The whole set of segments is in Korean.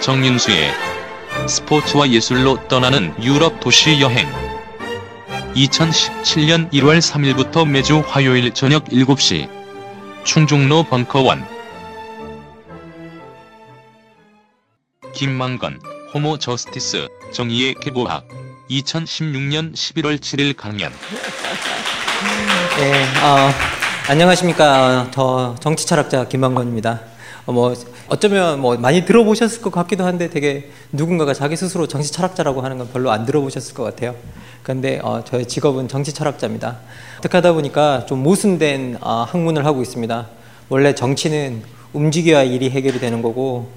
정윤수의 스포츠와 예술로 떠나는 유럽 도시 여행 2017년 1월 3일부터 매주 화요일 저녁 7시 충중로 벙커원 김만건 호모 저스티스 정의의 계보학 2016년 11월 7일 강연 네, 어, 안녕하십니까. 더 정치 철학자 김만건입니다. 어, 뭐 어쩌면 뭐 많이 들어보셨을 것 같기도 한데 되게 누군가가 자기 스스로 정치 철학자라고 하는 건 별로 안 들어보셨을 것 같아요. 그런데 어, 저의 직업은 정치 철학자입니다. 어떻게 하다 보니까 좀 모순된 어, 학문을 하고 있습니다. 원래 정치는 움직여야 일이 해결이 되는 거고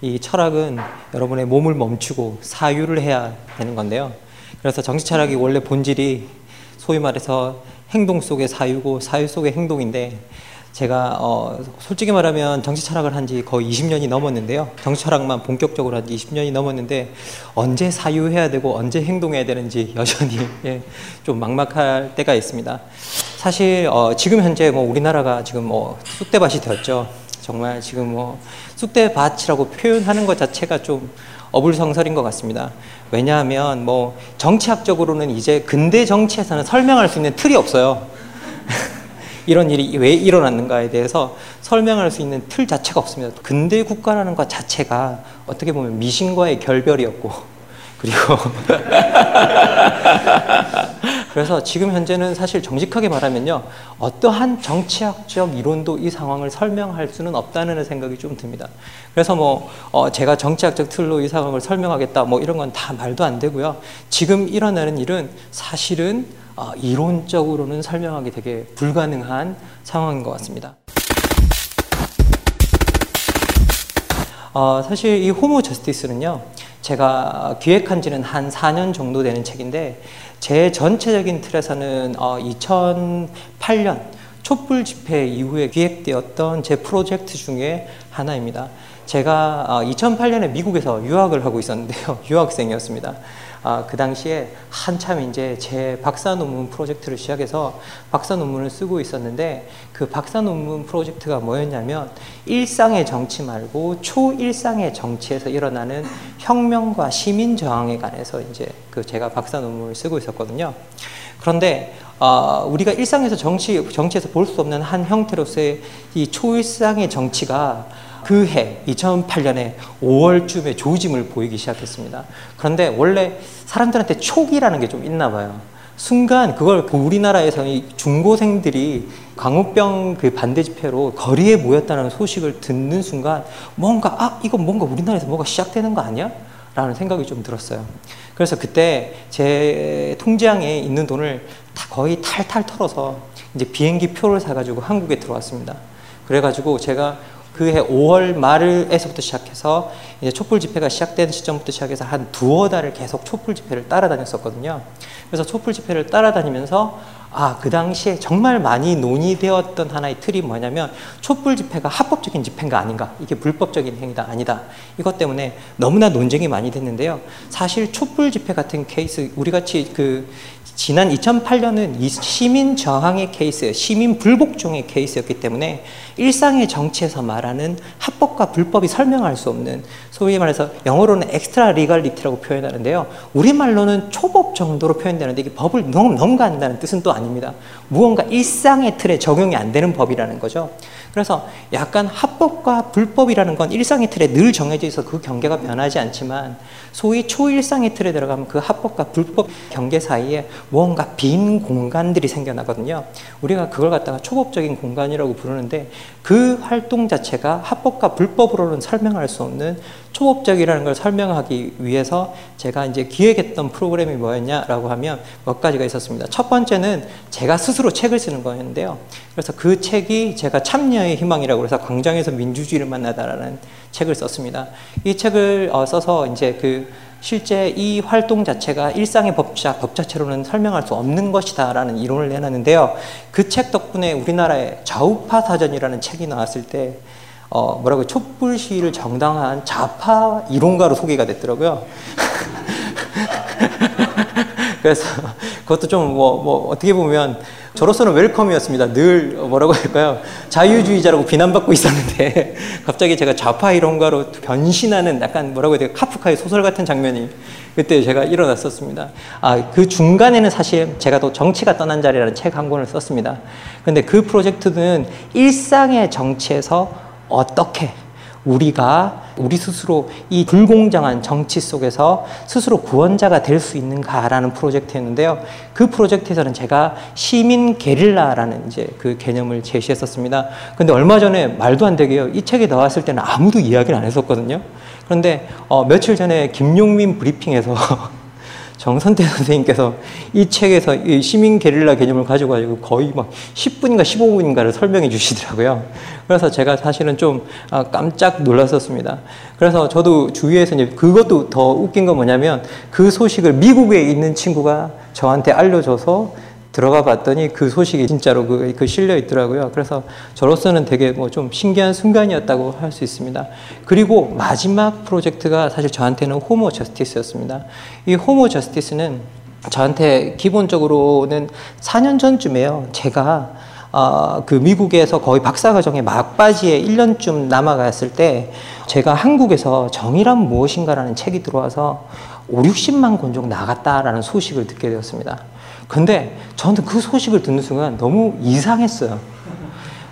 이 철학은 여러분의 몸을 멈추고 사유를 해야 되는 건데요. 그래서 정치 철학이 원래 본질이 소위 말해서 행동 속의 사유고 사유 속의 행동인데 제가 어, 솔직히 말하면 정치 철학을 한 지 거의 20년이 넘었는데요. 정치 철학만 본격적으로 한 지 20년이 넘었는데 언제 사유해야 되고 언제 행동해야 되는지 여전히 예, 좀 막막할 때가 있습니다. 사실 어, 지금 현재 뭐 우리나라가 지금 뭐 쑥대밭이 되었죠. 정말 지금 뭐 쑥대밭이라고 표현하는 것 자체가 좀 어불성설인 것 같습니다. 왜냐하면 뭐 정치학적으로는 이제 근대 정치에서는 설명할 수 있는 틀이 없어요. 이런 일이 왜 일어났는가에 대해서 설명할 수 있는 틀 자체가 없습니다. 근대 국가라는 것 자체가 어떻게 보면 미신과의 결별이었고 그리고 그래서 지금 현재는 사실 정직하게 말하면요 어떠한 정치학적 이론도 이 상황을 설명할 수는 없다는 생각이 좀 듭니다. 그래서 뭐 어 제가 정치학적 틀로 이 상황을 설명하겠다 뭐 이런 건 다 말도 안 되고요. 지금 일어나는 일은 사실은 어, 이론적으로는 설명하기 되게 불가능한 상황인 것 같습니다. 어, 사실 이 호모 저스티스는요, 제가 기획한 지는 한 4년 정도 되는 책인데, 제 전체적인 틀에서는 어, 2008년 촛불 집회 이후에 기획되었던 제 프로젝트 중에 하나입니다. 제가 2008년에 미국에서 유학을 하고 있었는데요. 유학생이었습니다. 아, 그 당시에 한참 이제 제 박사 논문 프로젝트를 시작해서 박사 논문을 쓰고 있었는데 그 박사 논문 프로젝트가 뭐였냐면 일상의 정치 말고 초일상의 정치에서 일어나는 혁명과 시민 저항에 관해서 이제 그 제가 박사 논문을 쓰고 있었거든요. 그런데 어, 우리가 일상에서 정치 정치에서 볼 수 없는 한 형태로서의 이 초일상의 정치가 그 해 2008년에 5월쯤에 조짐을 보이기 시작했습니다. 그런데 원래 사람들한테 촉이라는 게 좀 있나 봐요. 순간 그걸 우리나라에서 이 중고생들이 광우병 그 반대 집회로 거리에 모였다는 소식을 듣는 순간 뭔가 아 이건 뭔가 우리나라에서 뭐가 시작되는 거 아니야? 라는 생각이 좀 들었어요. 그래서 그때 제 통장에 있는 돈을 다 거의 탈탈 털어서 이제 비행기 표를 사가지고 한국에 들어왔습니다. 그래가지고 제가 그해 5월 말에서부터 시작해서 이제 촛불 집회가 시작된 시점부터 시작해서 한 두어 달을 계속 촛불 집회를 따라다녔었거든요. 그래서 촛불 집회를 따라다니면서 아, 그 당시에 정말 많이 논의되었던 하나의 틀이 뭐냐면 촛불 집회가 합법적인 집회인가 아닌가, 이게 불법적인 행위다 아니다. 이것 때문에 너무나 논쟁이 많이 됐는데요. 사실 촛불 집회 같은 케이스, 우리 같이 그 지난 2008년은 이 시민 저항의 케이스, 시민 불복종의 케이스였기 때문에 일상의 정치에서 말하는 합법과 불법이 설명할 수 없는 소위 말해서 영어로는 extra legality라고 표현하는데요. 우리말로는 초법 정도로 표현되는데 이게 법을 너무 넘간다는 뜻은 또 아닙니다. 무언가 일상의 틀에 적용이 안 되는 법이라는 거죠. 그래서 약간 합법과 불법이라는 건 일상의 틀에 늘 정해져 있어 그 경계가 변하지 않지만 소위 초일상의 틀에 들어가면 그 합법과 불법 경계 사이에 무언가 빈 공간들이 생겨나거든요. 우리가 그걸 갖다가 초법적인 공간이라고 부르는데 그 활동 자체가 합법과 불법으로는 설명할 수 없는 초법적이라는 걸 설명하기 위해서 제가 이제 기획했던 프로그램이 뭐였냐라고 하면 몇 가지가 있었습니다. 첫 번째는 제가 스스로 책을 쓰는 거였는데요. 그래서 그 책이 제가 참여의 희망이라고 해서 광장에서 민주주의를 만나다라는 책을 썼습니다. 이 책을 어, 써서 이제 그 실제 이 활동 자체가 일상의 법자, 법 자체로는 설명할 수 없는 것이다라는 이론을 내놨는데요. 그 책 덕분에 우리나라의 좌우파 사전이라는 책이 나왔을 때 어, 뭐라고 촛불 시위를 정당한 좌파 이론가로 소개가 됐더라고요. 그래서 그것도 좀 뭐 뭐 어떻게 보면 저로서는 웰컴이었습니다. 늘 뭐라고 할까요? 자유주의자라고 비난받고 있었는데 갑자기 제가 좌파 이론가로 변신하는 약간 뭐라고 해야 돼요? 카프카의 소설 같은 장면이 그때 제가 일어났었습니다. 아, 그 중간에는 사실 제가 또 정치가 떠난 자리라는 책 한 권을 썼습니다. 근데 그 프로젝트는 일상의 정치에서 어떻게 우리가 우리 스스로 이 불공정한 정치 속에서 스스로 구원자가 될 수 있는가라는 프로젝트였는데요. 그 프로젝트에서는 제가 시민 게릴라라는 이제 그 개념을 제시했었습니다. 근데 얼마 전에 말도 안 되게요. 이 책이 나왔을 때는 아무도 이야기를 안 했었거든요. 그런데 어, 며칠 전에 김용민 브리핑에서 정선태 선생님께서 이 책에서 이 시민 게릴라 개념을 가지고 가지고 거의 막 10분인가 15분인가를 설명해 주시더라고요. 그래서 제가 사실은 좀 아, 깜짝 놀랐었습니다. 그래서 저도 주위에서 이제 그것도 더 웃긴 건 뭐냐면 그 소식을 미국에 있는 친구가 저한테 알려줘서 들어가 봤더니 그 소식이 진짜로 그, 그 실려 있더라고요. 그래서 저로서는 되게 뭐 좀 신기한 순간이었다고 할 수 있습니다. 그리고 마지막 프로젝트가 사실 저한테는 호모 저스티스였습니다. 이 호모 저스티스는 저한테 기본적으로는 4년 전쯤에요. 제가 어, 그 미국에서 거의 박사과정의 막바지에 1년쯤 남아갔을 때 제가 한국에서 정의란 무엇인가라는 책이 들어와서 5, 60만 권 정도 나갔다라는 소식을 듣게 되었습니다. 근데 저는 그 소식을 듣는 순간 너무 이상했어요.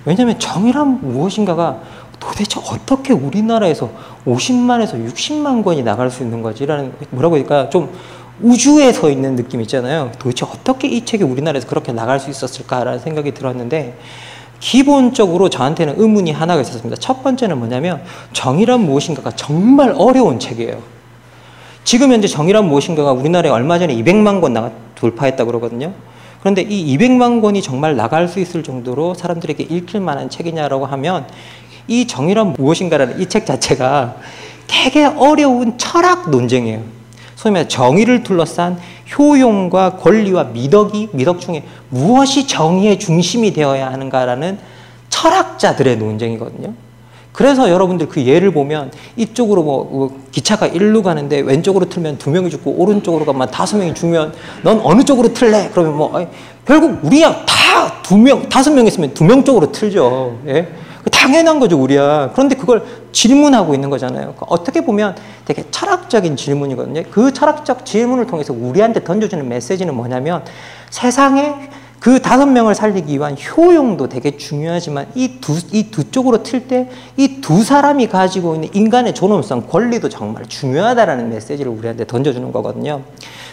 왜냐하면 정의란 무엇인가가 도대체 어떻게 우리나라에서 50만에서 60만 권이 나갈 수 있는 거지라는 뭐라고 할까 좀 우주에 서 있는 느낌 있잖아요. 도대체 어떻게 이 책이 우리나라에서 그렇게 나갈 수 있었을까라는 생각이 들었는데 기본적으로 저한테는 의문이 하나가 있었습니다. 첫 번째는 뭐냐면 정의란 무엇인가가 정말 어려운 책이에요. 지금 현재 정의란 무엇인가가 우리나라에 얼마 전에 200만 권 나가, 돌파했다고 그러거든요. 그런데 이 200만 권이 정말 나갈 수 있을 정도로 사람들에게 읽힐 만한 책이냐라고 하면 이 정의란 무엇인가라는 이 책 자체가 되게 어려운 철학 논쟁이에요. 소위 말해 정의를 둘러싼 효용과 권리와 미덕이 미덕 중에 무엇이 정의의 중심이 되어야 하는가라는 철학자들의 논쟁이거든요. 그래서 여러분들 그 예를 보면 이쪽으로 뭐, 뭐 기차가 일로 가는데 왼쪽으로 틀면 두 명이 죽고 오른쪽으로 가면 다섯 명이 죽으면 넌 어느 쪽으로 틀래? 그러면 뭐 아니, 결국 우리야 다 두 명, 다섯 명 있으면 두 명 쪽으로 틀죠. 예? 당연한 거죠, 우리야. 그런데 그걸 질문하고 있는 거잖아요. 그러니까 어떻게 보면 되게 철학적인 질문이거든요. 그 철학적 질문을 통해서 우리한테 던져주는 메시지는 뭐냐면 세상에 그 다섯 명을 살리기 위한 효용도 되게 중요하지만 이 두, 이 두 쪽으로 틀 때 이 두 사람이 가지고 있는 인간의 존엄성, 권리도 정말 중요하다라는 메시지를 우리한테 던져주는 거거든요.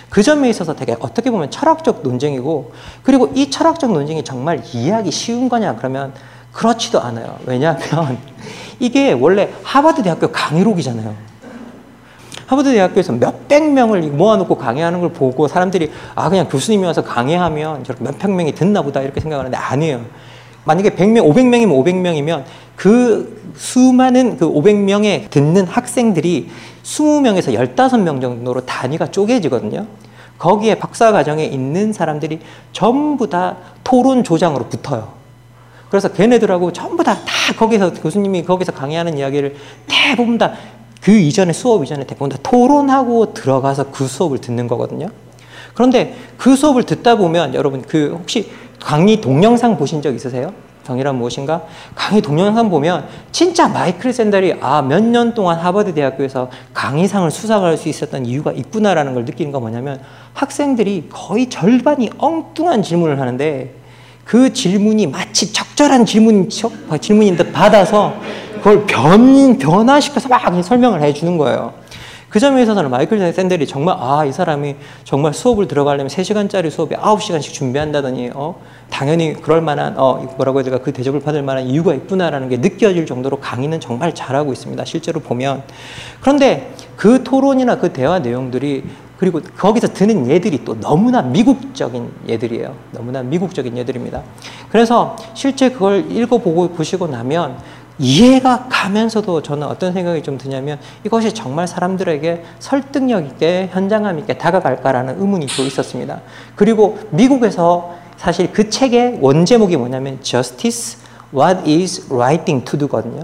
그 점에 있어서 되게 어떻게 보면 철학적 논쟁이고 그리고 이 철학적 논쟁이 정말 이해하기 쉬운 거냐 그러면 그렇지도 않아요. 왜냐하면 이게 원래 하버드 대학교 강의록이잖아요. 하버드 대학교에서 몇백 명을 모아놓고 강의하는 걸 보고 사람들이 아 그냥 교수님이 와서 강의하면 저렇게 몇백 명이 듣나 보다 이렇게 생각하는데 아니에요. 만약에 100명, 500명이면 500명이면 그 수많은 그 500명에 듣는 학생들이 20명에서 15명 정도로 단위가 쪼개지거든요. 거기에 박사 과정에 있는 사람들이 전부 다 토론 조장으로 붙어요. 그래서 걔네들하고 전부 다, 다 거기서 교수님이 거기서 강의하는 이야기를 대부분 다 그 이전에 수업 이전에 대부분 다 토론하고 들어가서 그 수업을 듣는 거거든요. 그런데 그 수업을 듣다 보면 여러분 그 혹시 강의 동영상 보신 적 있으세요? 정의란 무엇인가? 강의 동영상 보면 진짜 마이클 샌델이 아 몇 년 동안 하버드 대학교에서 강의상을 수상할 수 있었던 이유가 있구나라는 걸 느끼는 거 뭐냐면 학생들이 거의 절반이 엉뚱한 질문을 하는데 그 질문이 마치 적절한 질문, 질문인 듯 받아서 그걸 변, 변화시켜서 막 설명을 해 주는 거예요. 그 점에 있어서는 마이클 샌델이 정말 아 이 사람이 정말 수업을 들어가려면 3시간짜리 수업에 9시간씩 준비한다더니 어 당연히 그럴 만한 어 뭐라고 해야 될까 그 대접을 받을 만한 이유가 있구나라는 게 느껴질 정도로 강의는 정말 잘하고 있습니다. 실제로 보면 그런데 그 토론이나 그 대화 내용들이 그리고 거기서 드는 예들이 또 너무나 미국적인 예들이에요. 너무나 미국적인 예들입니다. 그래서 실제 그걸 읽어보고 보시고 나면 이해가 가면서도 저는 어떤 생각이 좀 드냐면 이것이 정말 사람들에게 설득력 있게 현장감 있게 다가갈까라는 의문이 또 있었습니다. 그리고 미국에서 사실 그 책의 원제목이 뭐냐면 Justice, What is Right Thing to Do거든요.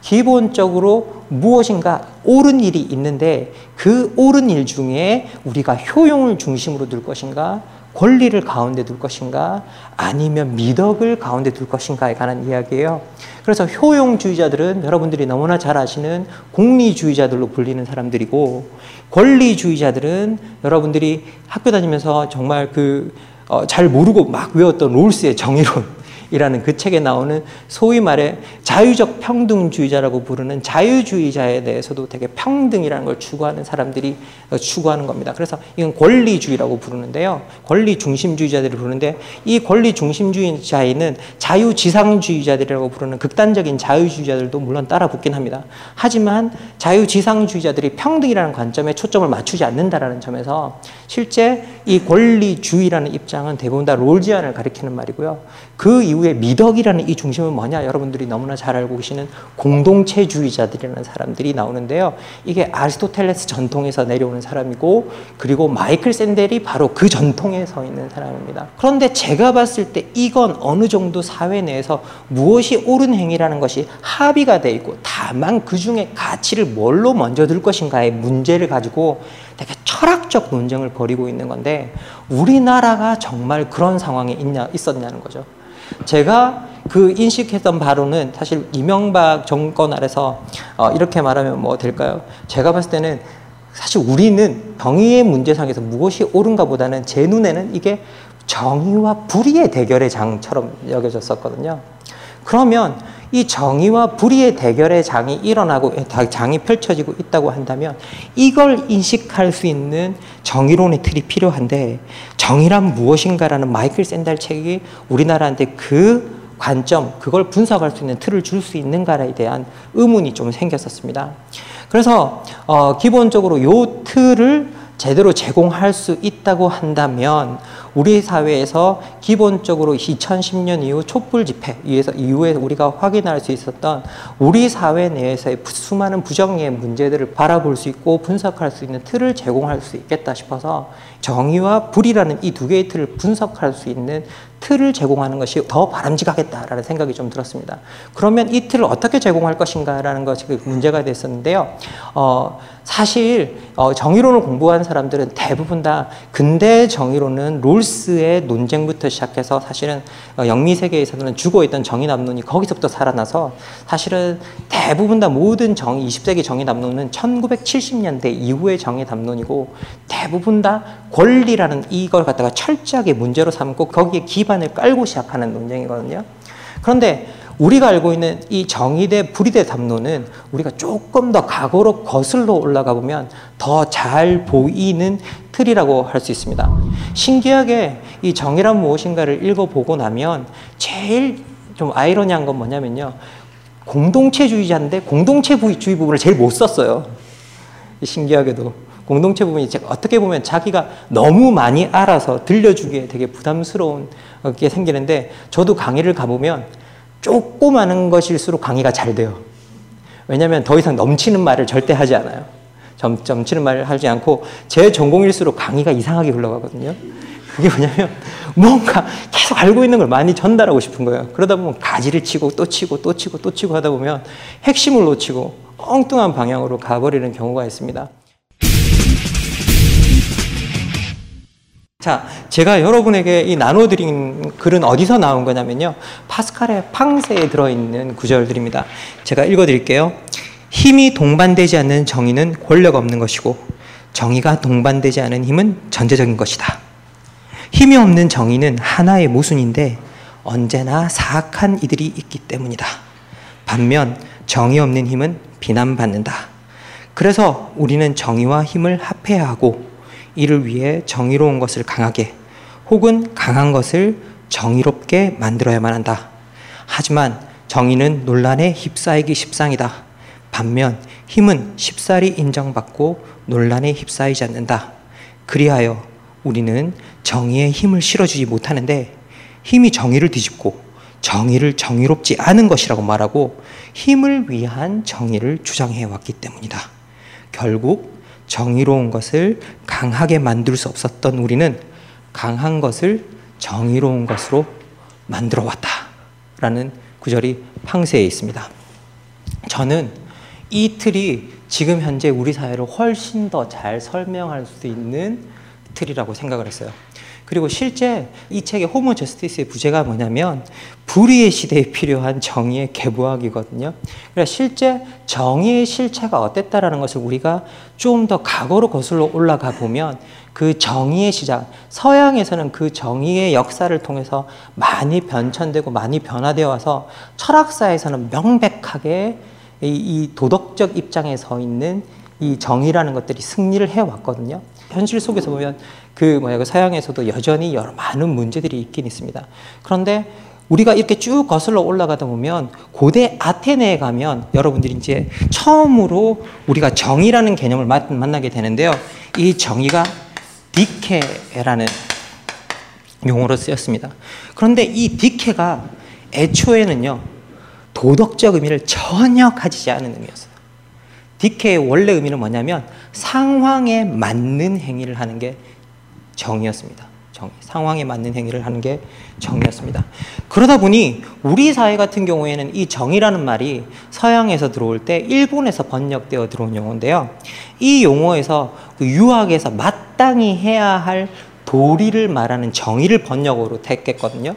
기본적으로 무엇인가 옳은 일이 있는데 그 옳은 일 중에 우리가 효용을 중심으로 둘 것인가 권리를 가운데 둘 것인가 아니면 미덕을 가운데 둘 것인가에 관한 이야기예요. 그래서 효용주의자들은 여러분들이 너무나 잘 아시는 공리주의자들로 불리는 사람들이고 권리주의자들은 여러분들이 학교 다니면서 정말 그잘 어, 모르고 막 외웠던 롤스의 정의론 이라는 그 책에 나오는 소위 말해 자유적 평등주의자라고 부르는 자유주의자에 대해서도 되게 평등이라는 걸 추구하는 사람들이 추구하는 겁니다. 그래서 이건 권리주의라고 부르는데요. 권리 중심주의자들을 부르는데 이 권리 중심주의자에는 자유지상주의자들이라고 부르는 극단적인 자유주의자들도 물론 따라 붙긴 합니다. 하지만 자유지상주의자들이 평등이라는 관점에 초점을 맞추지 않는다라는 점에서 실제 이 권리주의라는 입장은 대부분 다 롤지안을 가리키는 말이고요. 그 이후에 미덕이라는 이 중심은 뭐냐? 여러분들이 너무나 잘 알고 계시는 공동체주의자들이라는 사람들이 나오는데요. 이게 아리스토텔레스 전통에서 내려오는 사람이고 그리고 마이클 샌델이 바로 그 전통에 서 있는 사람입니다. 그런데 제가 봤을 때 이건 어느 정도 사회 내에서 무엇이 옳은 행위라는 것이 합의가 돼 있고 다만 그 중에 가치를 뭘로 먼저 들 것인가의 문제를 가지고 되게 철학적 논쟁을 벌이고 있는 건데 우리나라가 정말 그런 상황에 있냐, 있었냐는 거죠. 제가 그 인식했던 바로는 사실 이명박 정권 아래서 어, 이렇게 말하면 뭐 될까요? 제가 봤을 때는 사실 우리는 정의의 문제상에서 무엇이 옳은가 보다는 제 눈에는 이게 정의와 불의의 대결의 장처럼 여겨졌었거든요. 그러면 이 정의와 불의의 대결의 장이 일어나고 장이 펼쳐지고 있다고 한다면 이걸 인식할 수 있는 정의론의 틀이 필요한데 정의란 무엇인가라는 마이클 샌달 책이 우리나라한테 그 관점, 그걸 분석할 수 있는 틀을 줄 수 있는가에 대한 의문이 좀 생겼었습니다. 그래서 어, 기본적으로 요 틀을 제대로 제공할 수 있다고 한다면 우리 사회에서 기본적으로 2010년 이후 촛불 집회 이후에 우리가 확인할 수 있었던 우리 사회 내에서의 수많은 부정의 문제들을 바라볼 수 있고 분석할 수 있는 틀을 제공할 수 있겠다 싶어서 정의와 불이라는 이 두 개의 틀을 분석할 수 있는 틀을 제공하는 것이 더 바람직하겠다라는 생각이 좀 들었습니다. 그러면 이 틀을 어떻게 제공할 것인가라는 것이 그 문제가 됐었는데요. 어, 사실 어, 정의론을 공부한 사람들은 대부분 다 근대 정의론은 롤 스의 논쟁부터 시작해서 사실은 어, 영미 세계에서는 죽어있던 정의 남론이 거기서부터 살아나서 사실은 대부분 다 모든 정의 20세기 정의 남론은 1970년대 이후의 정의 남론이고 대부분 다 권리라는 이걸 갖다가 철저하게 문제로 삼고 거기에 기반을 깔고 시작하는 논쟁이거든요. 그런데 우리가 알고 있는 이 정의대 불의대 담론은 우리가 조금 더 과거로 거슬러 올라가 보면 더 잘 보이는 틀이라고 할 수 있습니다. 신기하게 이 정의란 무엇인가를 읽어보고 나면 제일 좀 아이러니한 건 뭐냐면요. 공동체주의자인데 공동체주의 부분을 제일 못 썼어요. 신기하게도. 공동체 부분이 어떻게 보면 자기가 너무 많이 알아서 들려주기에 되게 부담스러운 게 생기는데 저도 강의를 가보면 조그마한 것일수록 강의가 잘 돼요. 왜냐하면 더 이상 넘치는 말을 절대 하지 않아요. 점, 넘치는 말을 하지 않고 제 전공일수록 강의가 이상하게 흘러가거든요. 그게 뭐냐면 뭔가 계속 알고 있는 걸 많이 전달하고 싶은 거예요. 그러다 보면 가지를 치고 또 치고 또 치고 또 치고 하다 보면 핵심을 놓치고 엉뚱한 방향으로 가버리는 경우가 있습니다. 자, 제가 여러분에게 이 나눠드린 글은 어디서 나온 거냐면요. 파스칼의 팡세에 들어있는 구절들입니다. 제가 읽어드릴게요. 힘이 동반되지 않는 정의는 권력 없는 것이고, 정의가 동반되지 않은 힘은 전제적인 것이다. 힘이 없는 정의는 하나의 모순인데, 언제나 사악한 이들이 있기 때문이다. 반면, 정의 없는 힘은 비난받는다. 그래서 우리는 정의와 힘을 합해야 하고 이를 위해 정의로운 것을 강하게 혹은 강한 것을 정의롭게 만들어야만 한다. 하지만 정의는 논란에 휩싸이기 십상이다. 반면 힘은 쉽사리 인정받고 논란에 휩싸이지 않는다. 그리하여 우리는 정의에 힘을 실어주지 못하는데 힘이 정의를 뒤집고 정의를 정의롭지 않은 것이라고 말하고 힘을 위한 정의를 주장해 왔기 때문이다. 결국 정의로운 것을 강하게 만들 수 없었던 우리는 강한 것을 정의로운 것으로 만들어 왔다. 라는 구절이 팡세에 있습니다. 저는 이 틀이 지금 현재 우리 사회를 훨씬 더 잘 설명할 수 있는 틀이라고 생각을 했어요. 그리고 실제 이 책의 호모 저스티스의 부제가 뭐냐면 불의의 시대에 필요한 정의의 개부학이거든요. 그러니까 실제 정의의 실체가 어땠다라는 것을 우리가 좀 더 과거로 거슬러 올라가 보면 그 정의의 시작, 서양에서는 그 정의의 역사를 통해서 많이 변천되고 많이 변화되어 와서 철학사에서는 명백하게 이, 이 도덕적 입장에 서 있는 이 정의라는 것들이 승리를 해왔거든요. 현실 속에서 보면 그 뭐야 그 서양에서도 여전히 여러 많은 문제들이 있긴 있습니다. 그런데 우리가 이렇게 쭉 거슬러 올라가다 보면 고대 아테네에 가면 여러분들이 이제 처음으로 우리가 정의라는 개념을 만나게 되는데요. 이 정의가 디케라는 용어로 쓰였습니다. 그런데 이 디케가 애초에는요 도덕적 의미를 전혀 가지지 않은 의미였어요. 디케의 원래 의미는 뭐냐면 상황에 맞는 행위를 하는 게 정의였습니다. 정의. 상황에 맞는 행위를 하는 게 정의였습니다. 그러다 보니 우리 사회 같은 경우에는 이 정의라는 말이 서양에서 들어올 때 일본에서 번역되어 들어온 용어인데요. 이 용어에서 그 유학에서 마땅히 해야 할 도리를 말하는 정의를 번역으로 택했거든요.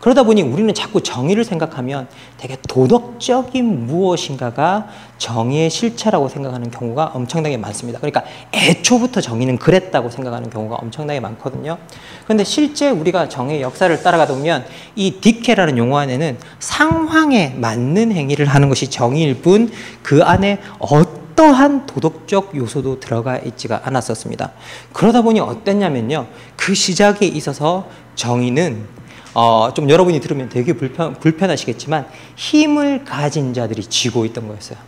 그러다 보니 우리는 자꾸 정의를 생각하면 되게 도덕적인 무엇인가가 정의의 실체라고 생각하는 경우가 엄청나게 많습니다. 그러니까 애초부터 정의는 그랬다고 생각하는 경우가 엄청나게 많거든요. 그런데 실제 우리가 정의의 역사를 따라가다 보면 이 디케라는 용어 안에는 상황에 맞는 행위를 하는 것이 정의일 뿐 그 안에 어떠한 도덕적 요소도 들어가 있지가 않았었습니다. 그러다 보니 어땠냐면요. 그 시작에 있어서 정의는 어, 좀 여러분이 들으면 되게 불편, 불편하시겠지만 힘을 가진 자들이 쥐고 있던 거였어요.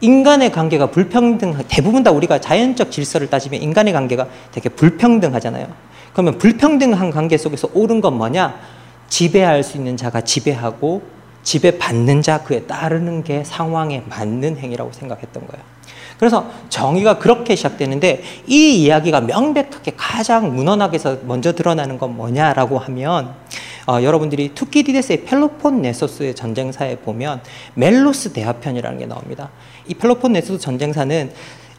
인간의 관계가 불평등, 대부분 다 우리가 자연적 질서를 따지면 인간의 관계가 되게 불평등하잖아요. 그러면 불평등한 관계 속에서 옳은 건 뭐냐? 지배할 수 있는 자가 지배하고 지배받는 자 그에 따르는 게 상황에 맞는 행위라고 생각했던 거예요. 그래서 정의가 그렇게 시작되는데 이 이야기가 명백하게 가장 문헌학에서 먼저 드러나는 건 뭐냐라고 하면 어, 여러분들이 투키디데스의 펠로폰네소스의 전쟁사에 보면 멜로스 대화편이라는 게 나옵니다. 이 펠로폰네소스 전쟁사는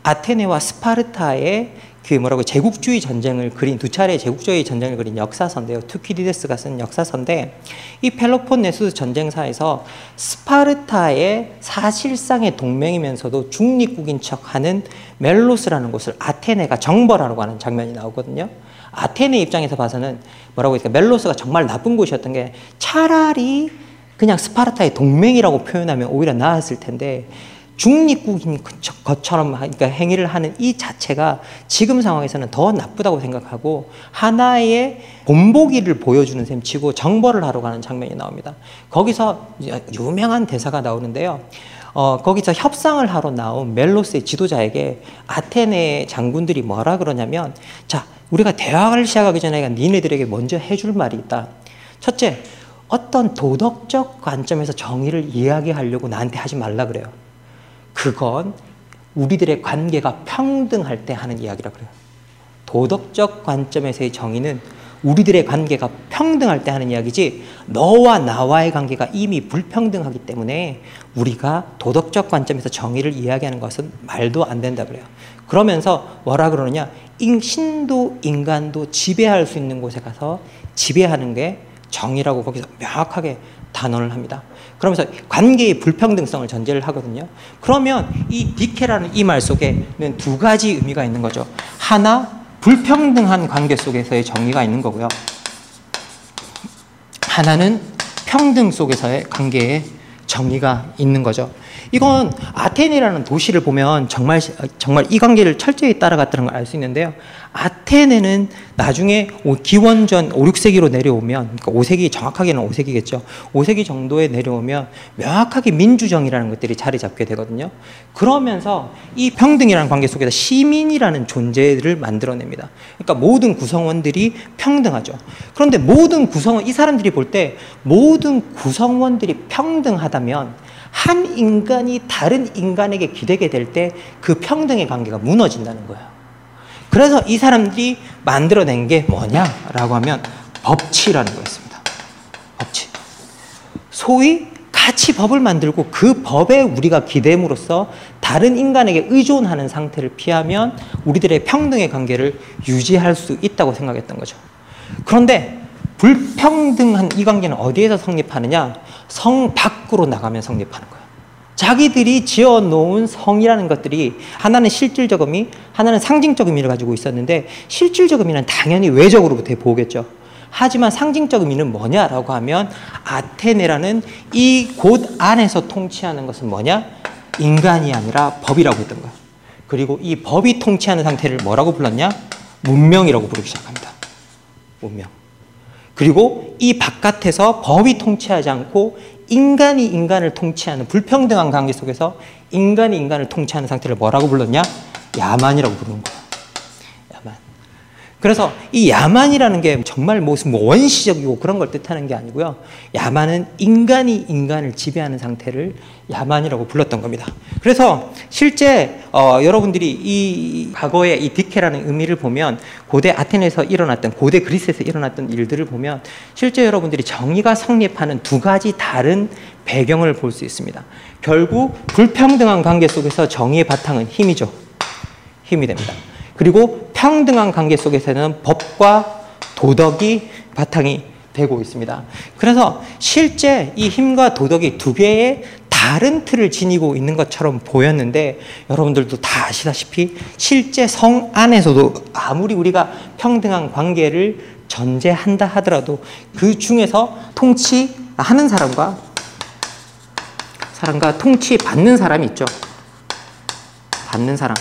아테네와 스파르타의 그 뭐라고 제국주의 전쟁을 그린 두 차례 제국주의 전쟁을 그린 역사서인데요. 투키디데스가 쓴 역사서인데 이 펠로폰네소스 전쟁사에서 스파르타의 사실상의 동맹이면서도 중립국인 척하는 멜로스라는 곳을 아테네가 정벌하려고 하는 장면이 나오거든요. 아테네 입장에서 봐서는 뭐라고 했까 멜로스가 정말 나쁜 곳이었던 게 차라리 그냥 스파르타의 동맹이라고 표현하면 오히려 나았을 텐데 중립국인 것처럼 그러니까 행위를 하는 이 자체가 지금 상황에서는 더 나쁘다고 생각하고 하나의 본보기를 보여주는 셈 치고 정벌을 하러 가는 장면이 나옵니다. 거기서 유명한 대사가 나오는데요. 어, 거기서 협상을 하러 나온 멜로스의 지도자에게 아테네 장군들이 뭐라 그러냐면 자, 우리가 대화를 시작하기 전에 니네들에게 먼저 해줄 말이 있다. 첫째, 어떤 도덕적 관점에서 정의를 이야기하려고 나한테 하지 말라 그래요. 그건 우리들의 관계가 평등할 때 하는 이야기라 그래요. 도덕적 관점에서의 정의는 우리들의 관계가 평등할 때 하는 이야기지 너와 나와의 관계가 이미 불평등하기 때문에 우리가 도덕적 관점에서 정의를 이야기하는 것은 말도 안 된다 그래요. 그러면서 뭐라 그러느냐? 신도 인간도 지배할 수 있는 곳에 가서 지배하는 게 정의라고 거기서 명확하게 단언을 합니다. 그러면서 관계의 불평등성을 전제를 하거든요. 그러면 이 디케라는 이 말 속에는 두 가지 의미가 있는 거죠. 하나, 불평등한 관계 속에서의 정의가 있는 거고요. 하나는 평등 속에서의 관계에 정의가 있는 거죠. 이건 아테네라는 도시를 보면 정말 정말 이 관계를 철저히 따라갔다는 걸 알 수 있는데요. 아테네는 나중에 기원전 5, 6세기로 내려오면 그러니까 5세기 정확하게는 5세기겠죠. 5세기 정도에 내려오면 명확하게 민주정이라는 것들이 자리 잡게 되거든요. 그러면서 이 평등이라는 관계 속에서 시민이라는 존재를 만들어냅니다. 그러니까 모든 구성원들이 평등하죠. 그런데 모든 구성원 이 사람들이 볼 때 모든 구성원들이 평등하다면 한 인간이 다른 인간에게 기대게 될 때 그 평등의 관계가 무너진다는 거예요. 그래서 이 사람들이 만들어낸 게 뭐냐라고 하면 법치라는 거였습니다. 법치. 소위 같이 법을 만들고 그 법에 우리가 기대므로써 다른 인간에게 의존하는 상태를 피하면 우리들의 평등의 관계를 유지할 수 있다고 생각했던 거죠. 그런데 불평등한 이 관계는 어디에서 성립하느냐? 성 밖으로 나가면 성립하는 거예요. 자기들이 지어 놓은 성이라는 것들이 하나는 실질적 의미, 하나는 상징적 의미를 가지고 있었는데 실질적 의미는 당연히 외적으로부터 보겠죠. 하지만 상징적 의미는 뭐냐라고 하면 아테네라는 이 곳 안에서 통치하는 것은 뭐냐? 인간이 아니라 법이라고 했던 거예요. 그리고 이 법이 통치하는 상태를 뭐라고 불렀냐? 문명이라고 부르기 시작합니다. 문명. 그리고 이 바깥에서 법이 통치하지 않고 인간이 인간을 통치하는 불평등한 관계 속에서 인간이 인간을 통치하는 상태를 뭐라고 불렀냐? 야만이라고 부르는 거예요. 그래서 이 야만이라는 게 정말 무슨 뭐 원시적이고 그런 걸 뜻하는 게 아니고요. 야만은 인간이 인간을 지배하는 상태를 야만이라고 불렀던 겁니다. 그래서 실제 어, 여러분들이 이 과거의 이 디케라는 의미를 보면 고대 아테네에서 일어났던 고대 그리스에서 일어났던 일들을 보면 실제 여러분들이 정의가 성립하는 두 가지 다른 배경을 볼 수 있습니다. 결국 불평등한 관계 속에서 정의의 바탕은 힘이죠. 힘이 됩니다. 그리고 평등한 관계 속에서는 법과 도덕이 바탕이 되고 있습니다. 그래서 실제 이 힘과 도덕이 두 개의 다른 틀을 지니고 있는 것처럼 보였는데 여러분들도 다 아시다시피 실제 성 안에서도 아무리 우리가 평등한 관계를 전제한다 하더라도 그 중에서 통치하는 사람과 사람과 통치 받는 사람이 있죠. 받는 사람.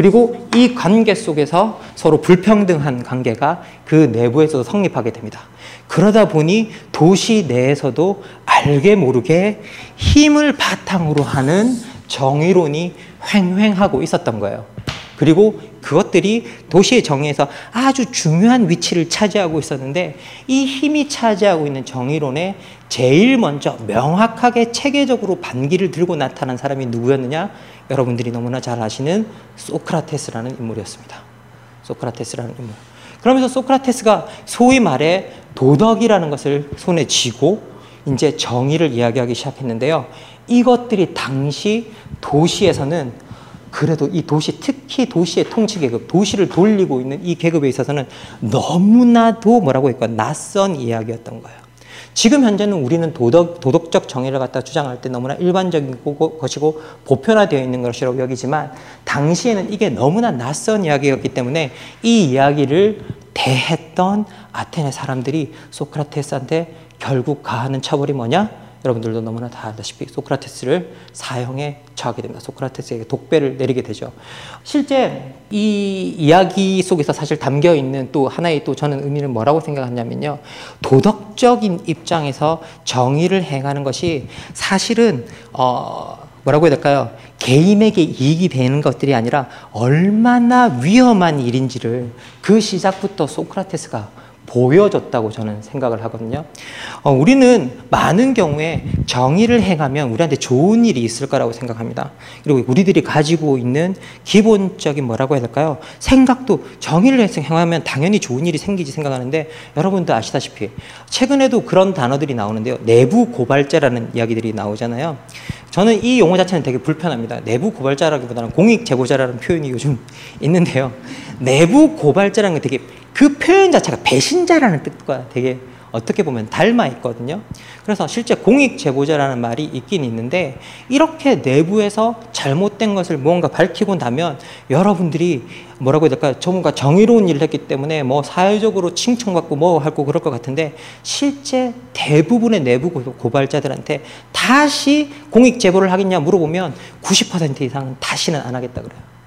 그리고 이 관계 속에서 서로 불평등한 관계가 그 내부에서도 성립하게 됩니다. 그러다 보니 도시 내에서도 알게 모르게 힘을 바탕으로 하는 정의론이 횡행하고 있었던 거예요. 그리고 그것들이 도시의 정의에서 아주 중요한 위치를 차지하고 있었는데 이 힘이 차지하고 있는 정의론에 제일 먼저 명확하게 체계적으로 반기를 들고 나타난 사람이 누구였느냐? 여러분들이 너무나 잘 아시는 소크라테스라는 인물이었습니다. 소크라테스라는 인물. 그러면서 소크라테스가 소위 말해 도덕이라는 것을 손에 쥐고 이제 정의를 이야기하기 시작했는데요. 이것들이 당시 도시에서는 그래도 이 도시, 특히 도시의 통치 계급, 도시를 돌리고 있는 이 계급에 있어서는 너무나도 뭐라고 할까, 낯선 이야기였던 거예요. 지금 현재는 우리는 도덕, 도덕적 정의를 갖다 주장할 때 너무나 일반적인 것이고 보편화되어 있는 것이라고 여기지만 당시에는 이게 너무나 낯선 이야기였기 때문에 이 이야기를 대했던 아테네 사람들이 소크라테스한테 결국 가하는 처벌이 뭐냐? 여러분들도 너무나 다 알다시피 소크라테스를 사형에 처하게 됩니다. 소크라테스에게 독배를 내리게 되죠. 실제 이 이야기 속에서 사실 담겨 있는 또 하나의 또 저는 의미는 뭐라고 생각하냐면요. 도덕적인 입장에서 정의를 행하는 것이 사실은 어 뭐라고 해야 될까요? 개인에게 이익이 되는 것들이 아니라 얼마나 위험한 일인지를 그 시작부터 소크라테스가 보여줬다고 저는 생각을 하거든요. 어, 우리는 많은 경우에 정의를 행하면 우리한테 좋은 일이 있을 거라고 생각합니다. 그리고 우리들이 가지고 있는 기본적인 뭐라고 해야 될까요? 생각도 정의를 행하면 당연히 좋은 일이 생기지 생각하는데 여러분도 아시다시피 최근에도 그런 단어들이 나오는데요. 내부 고발자라는 이야기들이 나오잖아요. 저는 이 용어 자체는 되게 불편합니다. 내부 고발자라기보다는 공익 제보자라는 표현이 요즘 있는데요. 내부 고발자라는 게 되게 그 표현 자체가 배신자라는 뜻과 되게 어떻게 보면 닮아 있거든요. 그래서 실제 공익 제보자라는 말이 있긴 있는데 이렇게 내부에서 잘못된 것을 무언가 밝히고 나면 여러분들이 뭐라고 해야 될까요? 전문가 정의로운 일을 했기 때문에 뭐 사회적으로 칭찬받고 뭐 하고 그럴 것 같은데 실제 대부분의 내부 고발자들한테 다시 공익 제보를 하겠냐 물어보면 90% 이상은 다시는 안 하겠다 그래요.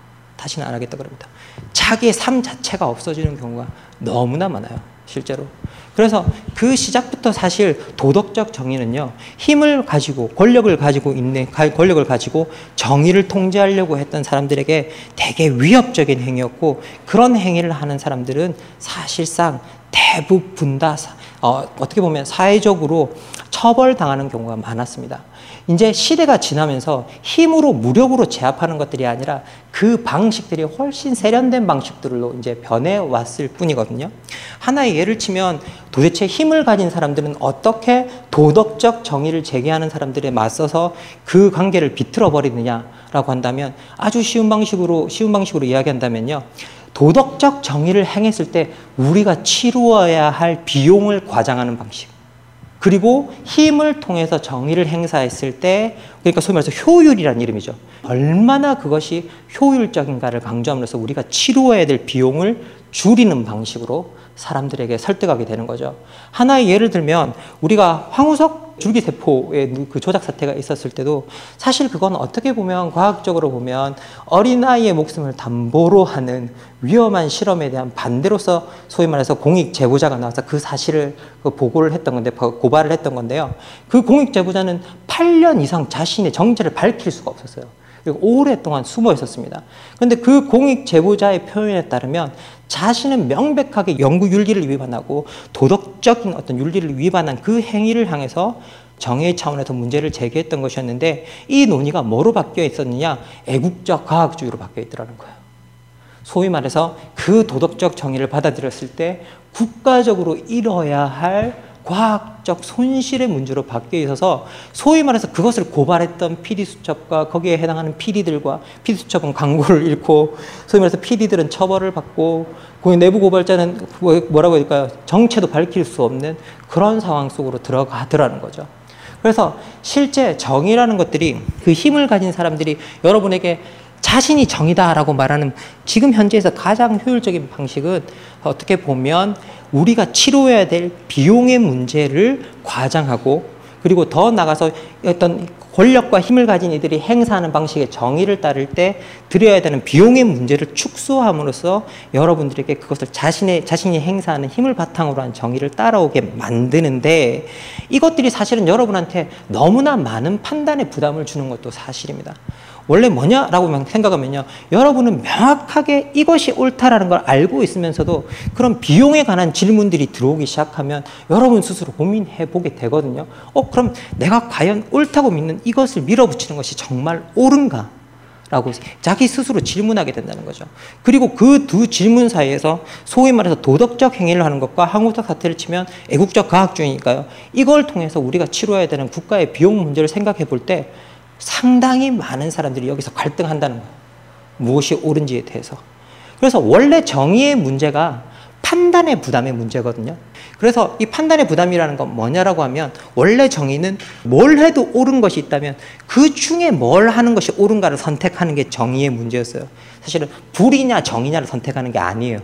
다시는 안 하겠다 그럽니다. 자기의 삶 자체가 없어지는 경우가 너무나 많아요. 실제로. 그래서 그 시작부터 사실 도덕적 정의는요, 힘을 가지고, 권력을 가지고 있는, 권력을 가지고 정의를 통제하려고 했던 사람들에게 되게 위협적인 행위였고, 그런 행위를 하는 사람들은 사실상 대부분 다, 어, 어떻게 보면 사회적으로 처벌당하는 경우가 많았습니다. 이제 시대가 지나면서 힘으로 무력으로 제압하는 것들이 아니라 그 방식들이 훨씬 세련된 방식들로 이제 변해 왔을 뿐이거든요. 하나의 예를 치면 도대체 힘을 가진 사람들은 어떻게 도덕적 정의를 제기하는 사람들에 맞서서 그 관계를 비틀어 버리느냐라고 한다면 아주 쉬운 방식으로 쉬운 방식으로 이야기한다면요. 도덕적 정의를 행했을 때 우리가 치루어야 할 비용을 과장하는 방식. 그리고 힘을 통해서 정의를 행사했을 때 그러니까 소위 말해서 효율이라는 이름이죠. 얼마나 그것이 효율적인가를 강조함으로써 우리가 치루어야 될 비용을 줄이는 방식으로 사람들에게 설득하게 되는 거죠. 하나의 예를 들면 우리가 황우석 줄기세포의 그 조작 사태가 있었을 때도 사실 그건 어떻게 보면 과학적으로 보면 어린아이의 목숨을 담보로 하는 위험한 실험에 대한 반대로서 소위 말해서 공익 제보자가 나와서 그 사실을 그 보고를 했던 건데 고발을 했던 건데요. 그 공익 제보자는 8년 이상 자신의 정체를 밝힐 수가 없었어요. 그리고 오랫동안 숨어 있었습니다. 그런데 그 공익 제보자의 표현에 따르면 자신은 명백하게 연구 윤리를 위반하고 도덕적인 어떤 윤리를 위반한 그 행위를 향해서 정의 차원에서 문제를 제기했던 것이었는데 이 논의가 뭐로 바뀌어 있었느냐? 애국적 과학주의로 바뀌어 있더라는 거예요. 소위 말해서 그 도덕적 정의를 받아들였을 때 국가적으로 이뤄야 할 과학적 손실의 문제로 바뀌어 있어서 소위 말해서 그것을 고발했던 PD수첩과 거기에 해당하는 PD들과 PD수첩은 광고를 잃고 소위 말해서 PD들은 처벌을 받고 그 내부 고발자는 뭐, 뭐라고 할까요? 정체도 밝힐 수 없는 그런 상황 속으로 들어가더라는 거죠. 그래서 실제 정의라는 것들이 그 힘을 가진 사람들이 여러분에게 자신이 정의다라고 말하는 지금 현재에서 가장 효율적인 방식은 어떻게 보면 우리가 치료해야 될 비용의 문제를 과장하고 그리고 더 나가서 어떤 권력과 힘을 가진 이들이 행사하는 방식의 정의를 따를 때 드려야 되는 비용의 문제를 축소함으로써 여러분들에게 그것을 자신의 자신이 행사하는 힘을 바탕으로 한 정의를 따라오게 만드는데 이것들이 사실은 여러분한테 너무나 많은 판단의 부담을 주는 것도 사실입니다. 원래 뭐냐라고 생각하면요. 여러분은 명확하게 이것이 옳다라는 걸 알고 있으면서도 그런 비용에 관한 질문들이 들어오기 시작하면 여러분 스스로 고민해 보게 되거든요. 어, 그럼 내가 과연 옳다고 믿는 이것을 밀어붙이는 것이 정말 옳은가? 라고 자기 스스로 질문하게 된다는 거죠. 그리고 그 두 질문 사이에서 소위 말해서 도덕적 행위를 하는 것과 한국적 사태를 치면 애국적 과학주의니까요. 이걸 통해서 우리가 치료해야 되는 국가의 비용 문제를 생각해 볼때 상당히 많은 사람들이 여기서 갈등한다는 거예요. 무엇이 옳은지에 대해서. 그래서 원래 정의의 문제가 판단의 부담의 문제거든요. 그래서 이 판단의 부담이라는 건 뭐냐라고 하면 원래 정의는 뭘 해도 옳은 것이 있다면 그 중에 뭘 하는 것이 옳은가를 선택하는 게 정의의 문제였어요. 사실은 불이냐 정의냐를 선택하는 게 아니에요.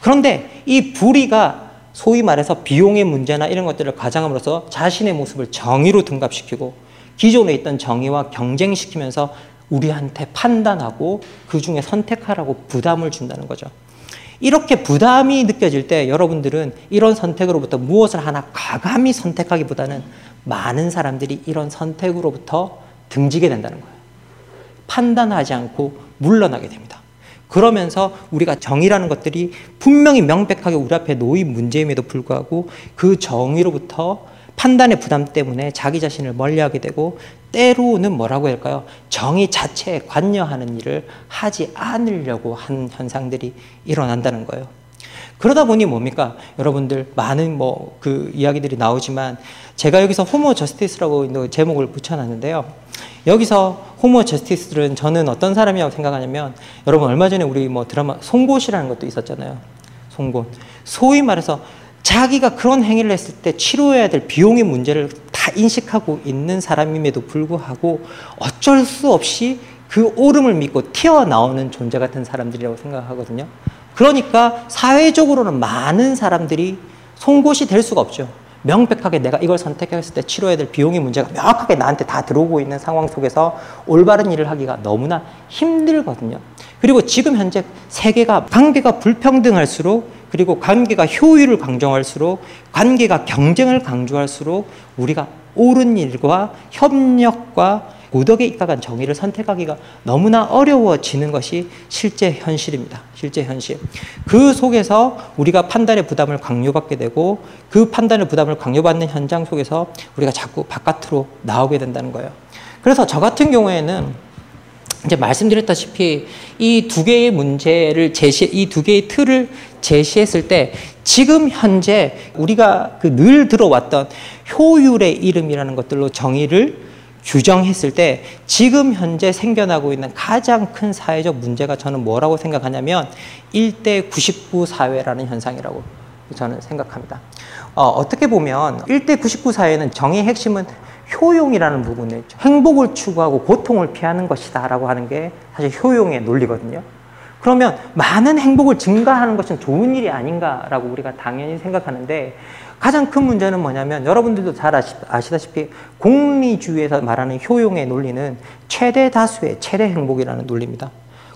그런데 이 불의가 소위 말해서 비용의 문제나 이런 것들을 가장함으로써 자신의 모습을 정의로 등갑시키고 기존에 있던 정의와 경쟁시키면서 우리한테 판단하고 그 중에 선택하라고 부담을 준다는 거죠. 이렇게 부담이 느껴질 때 여러분들은 이런 선택으로부터 무엇을 하나 과감히 선택하기보다는 많은 사람들이 이런 선택으로부터 등지게 된다는 거예요. 판단하지 않고 물러나게 됩니다. 그러면서 우리가 정의라는 것들이 분명히 명백하게 우리 앞에 놓인 문제임에도 불구하고 그 정의로부터 판단의 부담 때문에 자기 자신을 멀리하게 되고 때로는 뭐라고 할까요? 정의 자체에 관여하는 일을 하지 않으려고 한 현상들이 일어난다는 거예요. 그러다 보니 뭡니까? 여러분들 많은 뭐 그 이야기들이 나오지만 제가 여기서 호모 저스티스라고 제목을 붙여놨는데요. 여기서 호모 저스티스들은 저는 어떤 사람이라고 생각하냐면 여러분 얼마 전에 우리 뭐 드라마 송곳이라는 것도 있었잖아요. 송곳. 소위 말해서 자기가 그런 행위를 했을 때 치료해야 될 비용의 문제를 다 인식하고 있는 사람임에도 불구하고 어쩔 수 없이 그 오름을 믿고 튀어나오는 존재 같은 사람들이라고 생각하거든요. 그러니까 사회적으로는 많은 사람들이 송곳이 될 수가 없죠. 명백하게 내가 이걸 선택했을 때 치료해야 될 비용의 문제가 명확하게 나한테 다 들어오고 있는 상황 속에서 올바른 일을 하기가 너무나 힘들거든요. 그리고 지금 현재 세계가 관계가 불평등할수록 그리고 관계가 효율을 강조할수록 관계가 경쟁을 강조할수록 우리가 옳은 일과 협력과 고덕에 입각한 정의를 선택하기가 너무나 어려워지는 것이 실제 현실입니다. 실제 현실. 그 속에서 우리가 판단의 부담을 강요받게 되고 그 판단의 부담을 강요받는 현장 속에서 우리가 자꾸 바깥으로 나오게 된다는 거예요. 그래서 저 같은 경우에는 이제 말씀드렸다시피 이 두 개의 문제를 제시, 이 두 개의 틀을 제시했을 때 지금 현재 우리가 그 늘 들어왔던 효율의 이름이라는 것들로 정의를 규정했을 때 지금 현재 생겨나고 있는 가장 큰 사회적 문제가 저는 뭐라고 생각하냐면 1대 99 사회라는 현상이라고 저는 생각합니다. 어, 떻게 보면 1대 99 사회는 정의 핵심은 효용이라는 부분에 행복을 추구하고 고통을 피하는 것이다 라고 하는 게 사실 효용의 논리거든요. 그러면 많은 행복을 증가하는 것은 좋은 일이 아닌가라고 우리가 당연히 생각하는데 가장 큰 문제는 뭐냐면 여러분들도 잘 아시, 다시피 공리주의에서 말하는 효용의 논리는 최대 다수의 최대 행복이라는 논리입니다.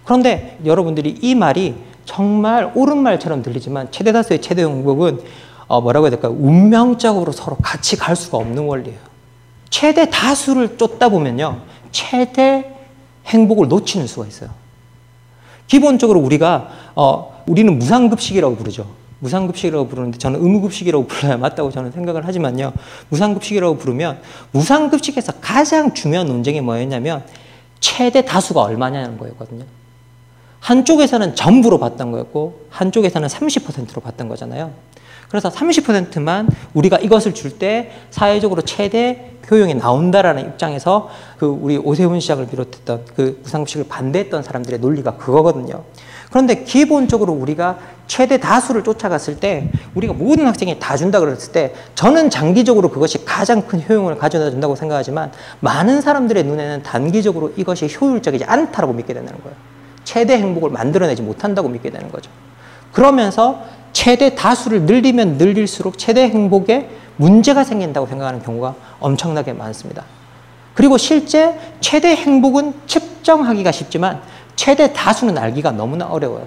그런데 여러분들이 이 말이 정말 옳은 말처럼 들리지만 최대 다수의 최대 행복은 어 뭐라고 해야 될까요? 운명적으로 서로 같이 갈 수가 없는 원리예요. 최대 다수를 쫓다 보면요. 최대 행복을 놓치는 수가 있어요. 기본적으로 우리가 어 우리는 무상급식이라고 부르죠. 무상급식이라고 부르는데 저는 의무급식이라고 불러야 맞다고 저는 생각을 하지만요. 무상급식이라고 부르면 무상급식에서 가장 중요한 논쟁이 뭐였냐면 최대 다수가 얼마냐는 거였거든요. 한쪽에서는 전부로 봤던 거였고 한쪽에서는 30%로 봤던 거잖아요. 그래서 30%만 우리가 이것을 줄 때 사회적으로 최대 효용이 나온다라는 입장에서 그 우리 오세훈 시장을 비롯했던 그 무상급식을 반대했던 사람들의 논리가 그거거든요. 그런데 기본적으로 우리가 최대 다수를 쫓아갔을 때 우리가 모든 학생이 다 준다 그랬을 때 저는 장기적으로 그것이 가장 큰 효용을 가져다 준다고 생각하지만 많은 사람들의 눈에는 단기적으로 이것이 효율적이지 않다라고 믿게 되는 거예요. 최대 행복을 만들어내지 못한다고 믿게 되는 거죠. 그러면서 최대 다수를 늘리면 늘릴수록 최대 행복에 문제가 생긴다고 생각하는 경우가 엄청나게 많습니다. 그리고 실제 최대 행복은 측정하기가 쉽지만 최대 다수는 알기가 너무나 어려워요.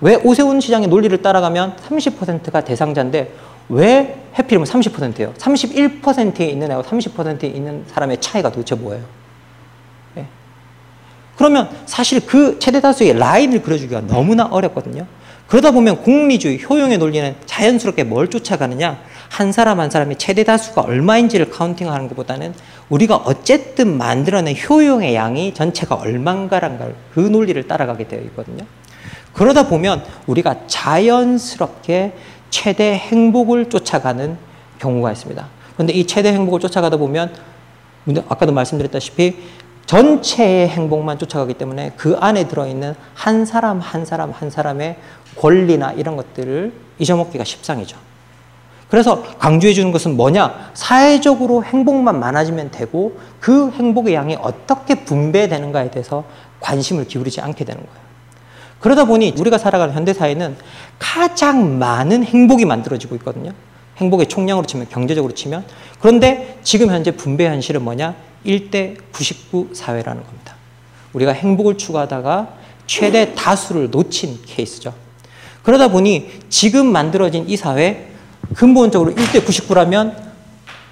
왜 오세훈 시장의 논리를 따라가면 30%가 대상자인데 왜 해필이면 30%예요? 31%에 있는 애와 30%에 있는 사람의 차이가 도대체 뭐예요? 네. 그러면 사실 그 최대 다수의 라인을 그려주기가 너무나 어렵거든요. 그러다 보면 공리주의, 효용의 논리는 자연스럽게 뭘 쫓아가느냐? 한 사람 한 사람이 최대 다수가 얼마인지를 카운팅하는 것보다는 우리가 어쨌든 만들어낸 효용의 양이 전체가 얼만가란가를 그 논리를 따라가게 되어 있거든요. 그러다 보면 우리가 자연스럽게 최대 행복을 쫓아가는 경우가 있습니다. 그런데 이 최대 행복을 쫓아가다 보면 아까도 말씀드렸다시피 전체의 행복만 쫓아가기 때문에 그 안에 들어있는 한 사람 한 사람 한 사람의 권리나 이런 것들을 잊어먹기가 십상이죠. 그래서 강조해 주는 것은 뭐냐? 사회적으로 행복만 많아지면 되고 그 행복의 양이 어떻게 분배되는가에 대해서 관심을 기울이지 않게 되는 거예요. 그러다 보니 우리가 살아가는 현대 사회는 가장 많은 행복이 만들어지고 있거든요. 행복의 총량으로 치면 경제적으로 치면 그런데 지금 현재 분배 현실은 뭐냐? 1대 99 사회라는 겁니다. 우리가 행복을 추구하다가 최대 다수를 놓친 케이스죠. 그러다 보니 지금 만들어진 이 사회 근본적으로 1대 99라면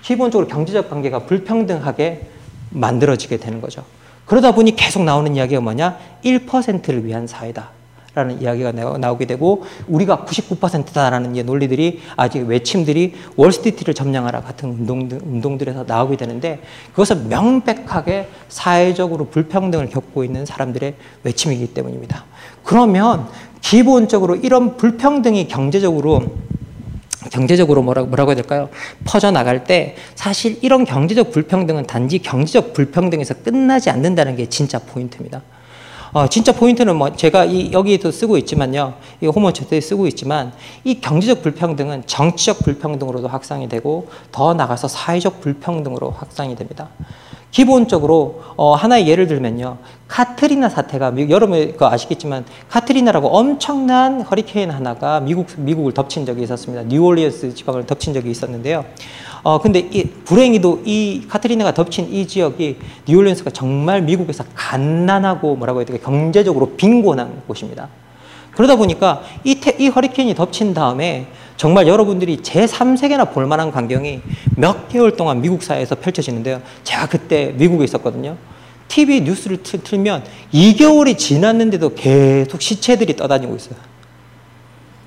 기본적으로 경제적 관계가 불평등하게 만들어지게 되는 거죠. 그러다 보니 계속 나오는 이야기가 뭐냐? 1%를 위한 사회다. 라는 이야기가 나오게 되고 우리가 99%다라는 논리들이 아직 외침들이 월스트리트를 점령하라 같은 운동, 운동들에서 나오게 되는데 그것은 명백하게 사회적으로 불평등을 겪고 있는 사람들의 외침이기 때문입니다. 그러면 기본적으로 이런 불평등이 경제적으로 경제적으로 뭐라고, 뭐라고 해야 될까요? 퍼져나갈 때 사실 이런 경제적 불평등은 단지 경제적 불평등에서 끝나지 않는다는 게 진짜 포인트입니다. 어, 진짜 포인트는 뭐 제가 이 여기에도 쓰고 있지만요. 이 호모 차트에 쓰고 있지만 이 경제적 불평등은 정치적 불평등으로도 확산이 되고 더 나가서 사회적 불평등으로 확산이 됩니다. 기본적으로 어, 하나의 예를 들면요. 카트리나 사태가 여러분 그 아시겠지만 카트리나라고 엄청난 허리케인 하나가 미국 미국을 덮친 적이 있었습니다. 뉴올리언스 지방을 덮친 적이 있었는데요. 어 근데 이 불행히도 이 카트리나가 덮친 이 지역이 뉴올리언스가 정말 미국에서 갓난하고 뭐라고 해야 될까 경제적으로 빈곤한 곳입니다. 그러다 보니까 이, 태, 이 허리케인이 덮친 다음에 정말 여러분들이 제3세계나 볼 만한 광경이 몇 개월 동안 미국 사회에서 펼쳐지는데요. 제가 그때 미국에 있었거든요. TV 뉴스를 틀면 2개월이 지났는데도 계속 시체들이 떠다니고 있어요.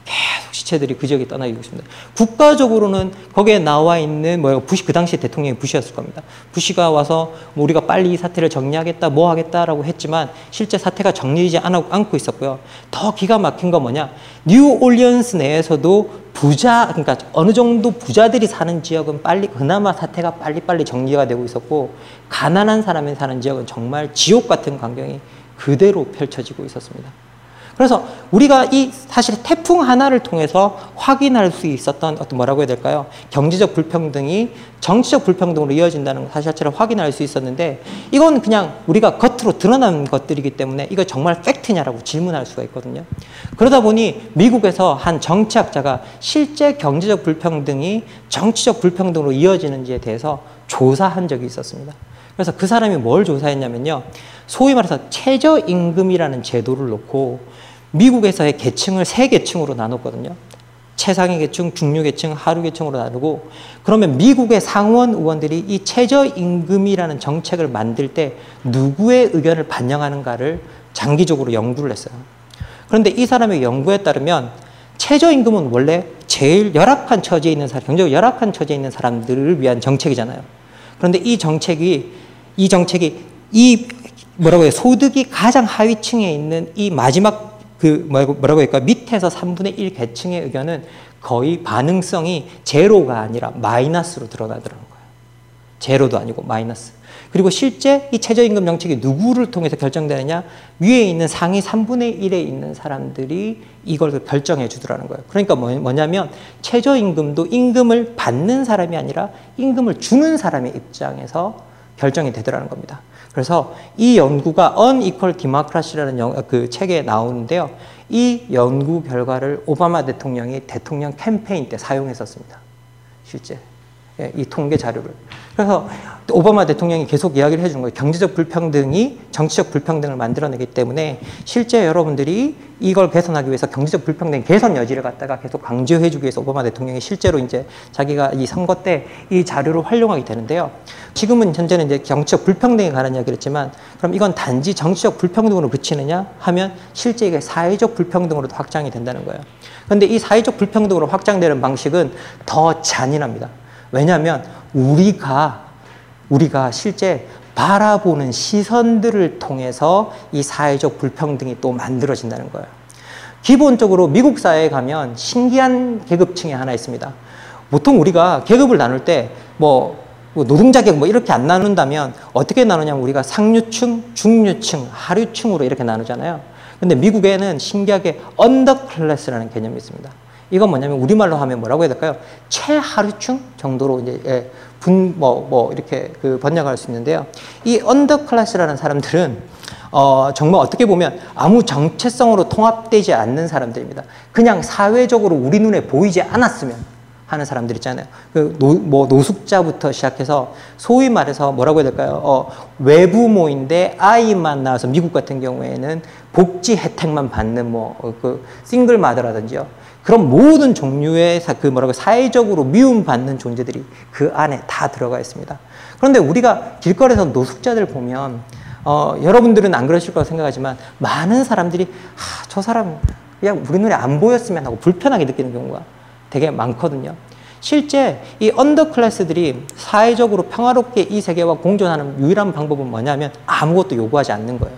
계속 시체들이 그 지역에 떠나고 있습니다. 국가적으로는 거기에 나와 있는 뭐 부시 그 당시 대통령이 부시였을 겁니다. 부시가 와서 뭐 우리가 빨리 이 사태를 정리하겠다, 뭐 하겠다라고 했지만 실제 사태가 정리되지 않고 있었고요. 더 기가 막힌 건 뭐냐? 뉴올리언스 내에서도 부자 그러니까 어느 정도 부자들이 사는 지역은 빨리 그나마 사태가 빨리빨리 정리가 되고 있었고 가난한 사람이 사는 지역은 정말 지옥 같은 광경이 그대로 펼쳐지고 있었습니다. 그래서 우리가 이 사실 태풍 하나를 통해서 확인할 수 있었던 어떤 뭐라고 해야 될까요? 경제적 불평등이 정치적 불평등으로 이어진다는 사실 자체를 확인할 수 있었는데 이건 그냥 우리가 겉으로 드러난 것들이기 때문에 이거 정말 팩트냐라고 질문할 수가 있거든요. 그러다 보니 미국에서 한 정치학자가 실제 경제적 불평등이 정치적 불평등으로 이어지는지에 대해서 조사한 적이 있었습니다. 그래서 그 사람이 뭘 조사했냐면요. 소위 말해서 최저임금이라는 제도를 놓고 미국에서의 계층을 세 계층으로 나눴거든요. 최상위 계층, 중류 계층, 하류 계층으로 나누고 그러면 미국의 상원 의원들이 이 최저임금이라는 정책을 만들 때 누구의 의견을 반영하는가를 장기적으로 연구를 했어요. 그런데 이 사람의 연구에 따르면 최저임금은 원래 제일 열악한 처지에 있는 사람, 경제적으로 열악한 처지에 있는 사람들을 위한 정책이잖아요. 그런데 이 정책이 이 정책이 이 뭐라고 해요? 소득이 가장 하위층에 있는 이 마지막 그 뭐라고 할까 밑에서 3분의 1 계층의 의견은 거의 반응성이 제로가 아니라 마이너스로 드러나더라는 거예요. 제로도 아니고 마이너스. 그리고 실제 이 최저임금 정책이 누구를 통해서 결정되느냐? 위에 있는 상위 3분의 1에 있는 사람들이 이걸 결정해 주더라는 거예요. 그러니까 뭐, 뭐냐면 최저임금도 임금을 받는 사람이 아니라 임금을 주는 사람의 입장에서 결정이 되더라는 겁니다. 그래서 이 연구가 Unequal Democracy라는 그 책에 나오는데요. 이 연구 결과를 오바마 대통령이 대통령 캠페인 때 사용했었습니다. 실제. 예, 이 통계 자료를. 그래서 오바마 대통령이 계속 이야기를 해주는 거예요. 경제적 불평등이 정치적 불평등을 만들어내기 때문에 실제 여러분들이 이걸 개선하기 위해서 경제적 불평등 개선 여지를 갖다가 계속 강조해주기 위해서 오바마 대통령이 실제로 이제 자기가 이 선거 때 이 자료를 활용하게 되는데요. 지금은 현재는 이제 정치적 불평등에 관한 이야기를 했지만 그럼 이건 단지 정치적 불평등으로 그치느냐 하면 실제 이게 사회적 불평등으로도 확장이 된다는 거예요. 그런데 이 사회적 불평등으로 확장되는 방식은 더 잔인합니다. 왜냐하면 우리가 우리가 실제 바라보는 시선들을 통해서 이 사회적 불평등이 또 만들어진다는 거예요. 기본적으로 미국 사회에 가면 신기한 계급층이 하나 있습니다. 보통 우리가 계급을 나눌 때뭐 뭐 노동자 계급 뭐 이렇게 안 나눈다면 어떻게 나누냐면 우리가 상류층, 중류층, 하류층으로 이렇게 나누잖아요. 근데 미국에는 신기하게 underclass라는 개념이 있습니다. 이건 뭐냐면 우리말로 하면 뭐라고 해야 될까요? 최하류층 정도로 이제 예, 분, 뭐, 뭐, 이렇게 그 번역할 수 있는데요. 이 underclass라는 사람들은 어, 정말 어떻게 보면 아무 정체성으로 통합되지 않는 사람들입니다. 그냥 사회적으로 우리 눈에 보이지 않았으면 하는 사람들 있잖아요. 그 노, 뭐 노숙자부터 시작해서 소위 말해서 뭐라고 해야 될까요? 어, 외부모인데 아이만 낳아서 미국 같은 경우에는 복지 혜택만 받는 뭐 그 single mother라든지요. 그런 모든 종류의 그 뭐라고 사회적으로 미움받는 존재들이 그 안에 다 들어가 있습니다. 그런데 우리가 길거리에서 노숙자들 보면 어, 여러분들은 안 그러실 거라고 생각하지만 많은 사람들이 아, 저 사람 그냥 우리 눈에 안 보였으면 하고 불편하게 느끼는 경우가 되게 많거든요. 실제 이 언더클래스들이 사회적으로 평화롭게 이 세계와 공존하는 유일한 방법은 뭐냐면 아무것도 요구하지 않는 거예요.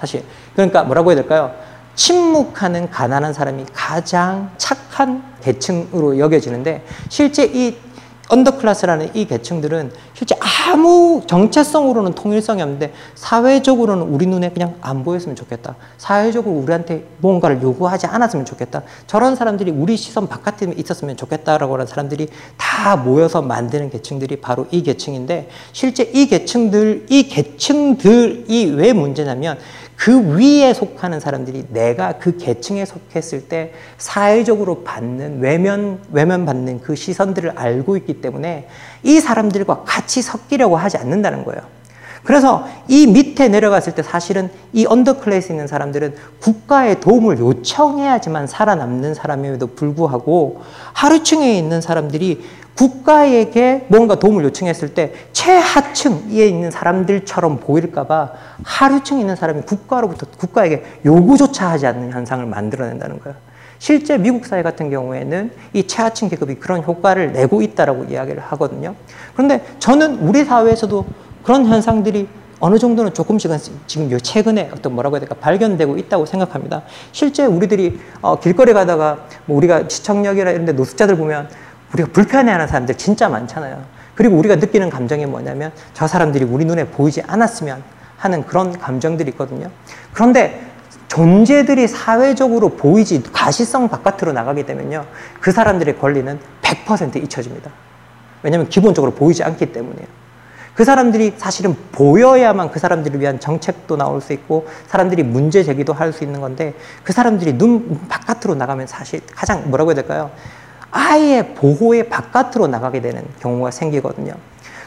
사실. 그러니까 뭐라고 해야 될까요? 침묵하는 가난한 사람이 가장 착한 계층으로 여겨지는데 실제 이 언더클래스라는 이 계층들은 실제 아무 정체성으로는 통일성이 없는데 사회적으로는 우리 눈에 그냥 안 보였으면 좋겠다. 사회적으로 우리한테 뭔가를 요구하지 않았으면 좋겠다. 저런 사람들이 우리 시선 바깥에 있었으면 좋겠다라고 하는 사람들이 다 모여서 만드는 계층들이 바로 이 계층인데 실제 이 계층들, 이 계층들이 왜 문제냐면 그 위에 속하는 사람들이 내가 그 계층에 속했을 때 사회적으로 받는 외면 외면 받는 그 시선들을 알고 있기 때문에 이 사람들과 같이 섞이려고 하지 않는다는 거예요. 그래서 이 밑에 내려갔을 때 사실은 이 언더클래스에 있는 사람들은 국가의 도움을 요청해야지만 살아남는 사람임에도 불구하고 하루층에 있는 사람들이 국가에게 뭔가 도움을 요청했을 때 최하층에 있는 사람들처럼 보일까봐 하류층에 있는 사람이 국가로부터 국가에게 요구조차 하지 않는 현상을 만들어낸다는 거예요. 실제 미국 사회 같은 경우에는 이 최하층 계급이 그런 효과를 내고 있다라고 이야기를 하거든요. 그런데 저는 우리 사회에서도 그런 현상들이 어느 정도는 조금씩은 지금 요 최근에 어떤 뭐라고 해야 될까 발견되고 있다고 생각합니다. 실제 우리들이 어, 길거리 가다가 뭐 우리가 시청역이라 이런 데 노숙자들 보면 우리가 불편해하는 사람들 진짜 많잖아요. 그리고 우리가 느끼는 감정이 뭐냐면 저 사람들이 우리 눈에 보이지 않았으면 하는 그런 감정들이 있거든요. 그런데 존재들이 사회적으로 보이지 가시성 바깥으로 나가게 되면요. 그 사람들의 권리는 100% 잊혀집니다. 왜냐하면 기본적으로 보이지 않기 때문이에요. 그 사람들이 사실은 보여야만 그 사람들을 위한 정책도 나올 수 있고 사람들이 문제 제기도 할 수 있는 건데 그 사람들이 눈 바깥으로 나가면 사실 가장 뭐라고 해야 될까요? 아예 보호의 바깥으로 나가게 되는 경우가 생기거든요.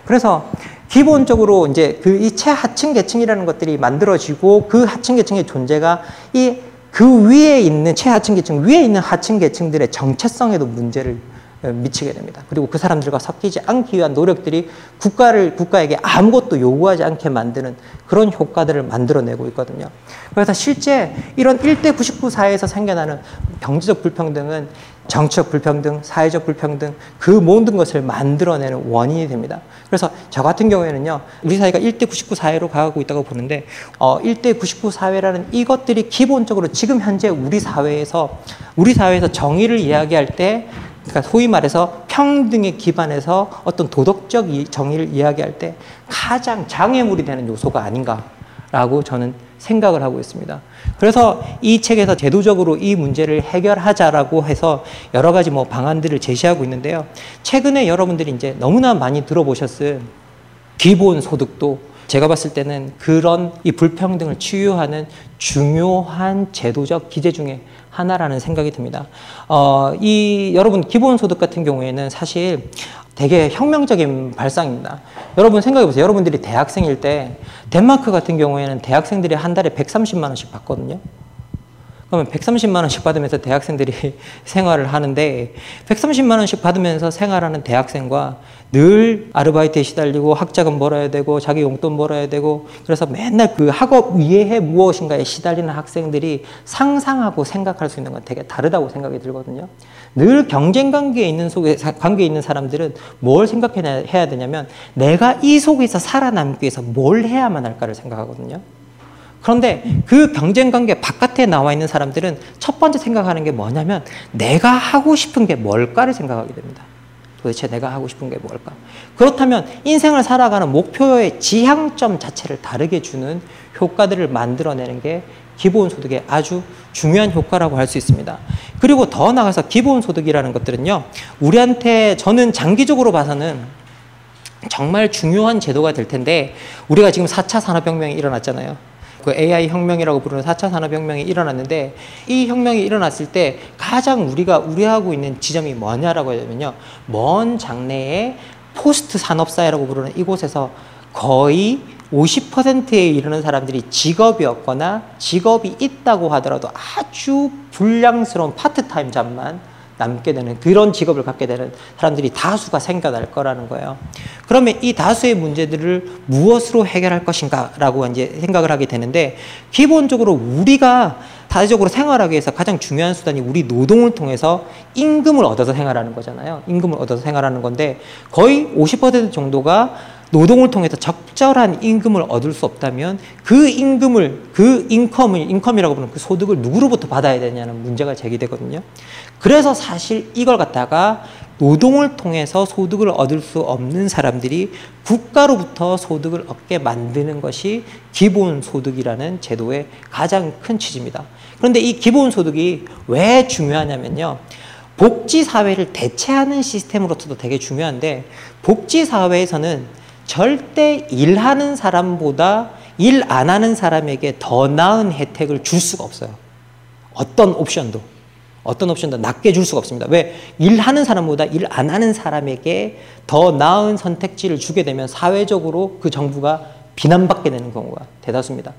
그래서 기본적으로 이제 그 이 최하층 계층이라는 것들이 만들어지고 그 하층 계층의 존재가 이 그 위에 있는 최하층 계층 위에 있는 하층 계층들의 정체성에도 문제를 미치게 됩니다. 그리고 그 사람들과 섞이지 않기 위한 노력들이 국가를 국가에게 아무것도 요구하지 않게 만드는 그런 효과들을 만들어내고 있거든요. 그래서 실제 이런 1대 99 사회에서 생겨나는 경제적 불평등은 정치적 불평등, 사회적 불평등 그 모든 것을 만들어내는 원인이 됩니다. 그래서 저 같은 경우에는요, 우리 사회가 1대 99 사회로 가고 있다고 보는데, 어, 1대 99 사회라는 이것들이 기본적으로 지금 현재 우리 사회에서, 우리 사회에서 정의를 이야기할 때, 그러니까 소위 말해서 평등에 기반해서 어떤 도덕적 정의를 이야기할 때 가장 장애물이 되는 요소가 아닌가라고 저는 생각을 하고 있습니다. 그래서 이 책에서 제도적으로 이 문제를 해결하자라고 해서 여러 가지 뭐 방안들을 제시하고 있는데요. 최근에 여러분들이 이제 너무나 많이 들어보셨을 기본 소득도 제가 봤을 때는 그런 이 불평등을 치유하는 중요한 제도적 기제 중에 하나라는 생각이 듭니다. 어, 이 여러분 기본소득 같은 경우에는 사실 되게 혁명적인 발상입니다. 여러분 생각해 보세요. 여러분들이 대학생일 때 덴마크 같은 경우에는 대학생들이 한 달에 130만 원씩 받거든요. 그러면 130만 원씩 받으면서 대학생들이 생활을 하는데 130만 원씩 받으면서 생활하는 대학생과 늘 아르바이트에 시달리고 학자금 벌어야 되고 자기 용돈 벌어야 되고 그래서 맨날 그 학업 이해해 무엇인가에 시달리는 학생들이 상상하고 생각할 수 있는 건 되게 다르다고 생각이 들거든요. 늘 경쟁 관계에 있는 속에 관계에 있는 사람들은 뭘 생각해야 되냐면 내가 이 속에서 살아남기 위해서 뭘 해야만 할까를 생각하거든요. 그런데 그 경쟁 관계 바깥에 나와 있는 사람들은 첫 번째 생각하는 게 뭐냐면 내가 하고 싶은 게 뭘까를 생각하게 됩니다. 도대체 내가 하고 싶은 게 뭘까? 그렇다면 인생을 살아가는 목표의 지향점 자체를 다르게 주는 효과들을 만들어내는 게 기본소득의 아주 중요한 효과라고 할 수 있습니다. 그리고 더 나아가서 기본소득이라는 것들은요, 우리한테 저는 장기적으로 봐서는 정말 중요한 제도가 될 텐데, 우리가 지금 4차 산업혁명이 일어났잖아요. 그 AI 혁명이라고 부르는 4차 산업혁명이 일어났는데 이 혁명이 일어났을 때 가장 우리가 우려하고 있는 지점이 뭐냐라고 하면요. 먼 장래에 포스트 산업사회라고 부르는 이곳에서 거의 50%에 이르는 사람들이 직업이 없거나 직업이 있다고 하더라도 아주 불량스러운 파트타임 잡만 남게 되는 그런 직업을 갖게 되는 사람들이 다수가 생겨날 거라는 거예요. 그러면 이 다수의 문제들을 무엇으로 해결할 것인가라고 이제 생각을 하게 되는데 기본적으로 우리가 사회적으로 생활하기 위해서 가장 중요한 수단이 우리 노동을 통해서 임금을 얻어서 생활하는 거잖아요. 임금을 얻어서 생활하는 건데 거의 50% 정도가 노동을 통해서 적절한 임금을 얻을 수 없다면 그 임금을 그 인컴을 인컴이라고 부르는 그 소득을 누구로부터 받아야 되냐는 문제가 제기되거든요. 그래서 사실 이걸 갖다가 노동을 통해서 소득을 얻을 수 없는 사람들이 국가로부터 소득을 얻게 만드는 것이 기본 소득이라는 제도의 가장 큰 취지입니다. 그런데 이 기본 소득이 왜 중요하냐면요. 복지 사회를 대체하는 시스템으로서도 되게 중요한데, 복지 사회에서는 절대 일하는 사람보다 일 안 하는 사람에게 더 나은 혜택을 줄 수가 없어요. 어떤 옵션도. 어떤 옵션도 낮게 줄 수가 없습니다. 왜? 일하는 사람보다 일 안 하는 사람에게 더 나은 선택지를 주게 되면 사회적으로 그 정부가 비난받게 되는 경우가 대다수입니다.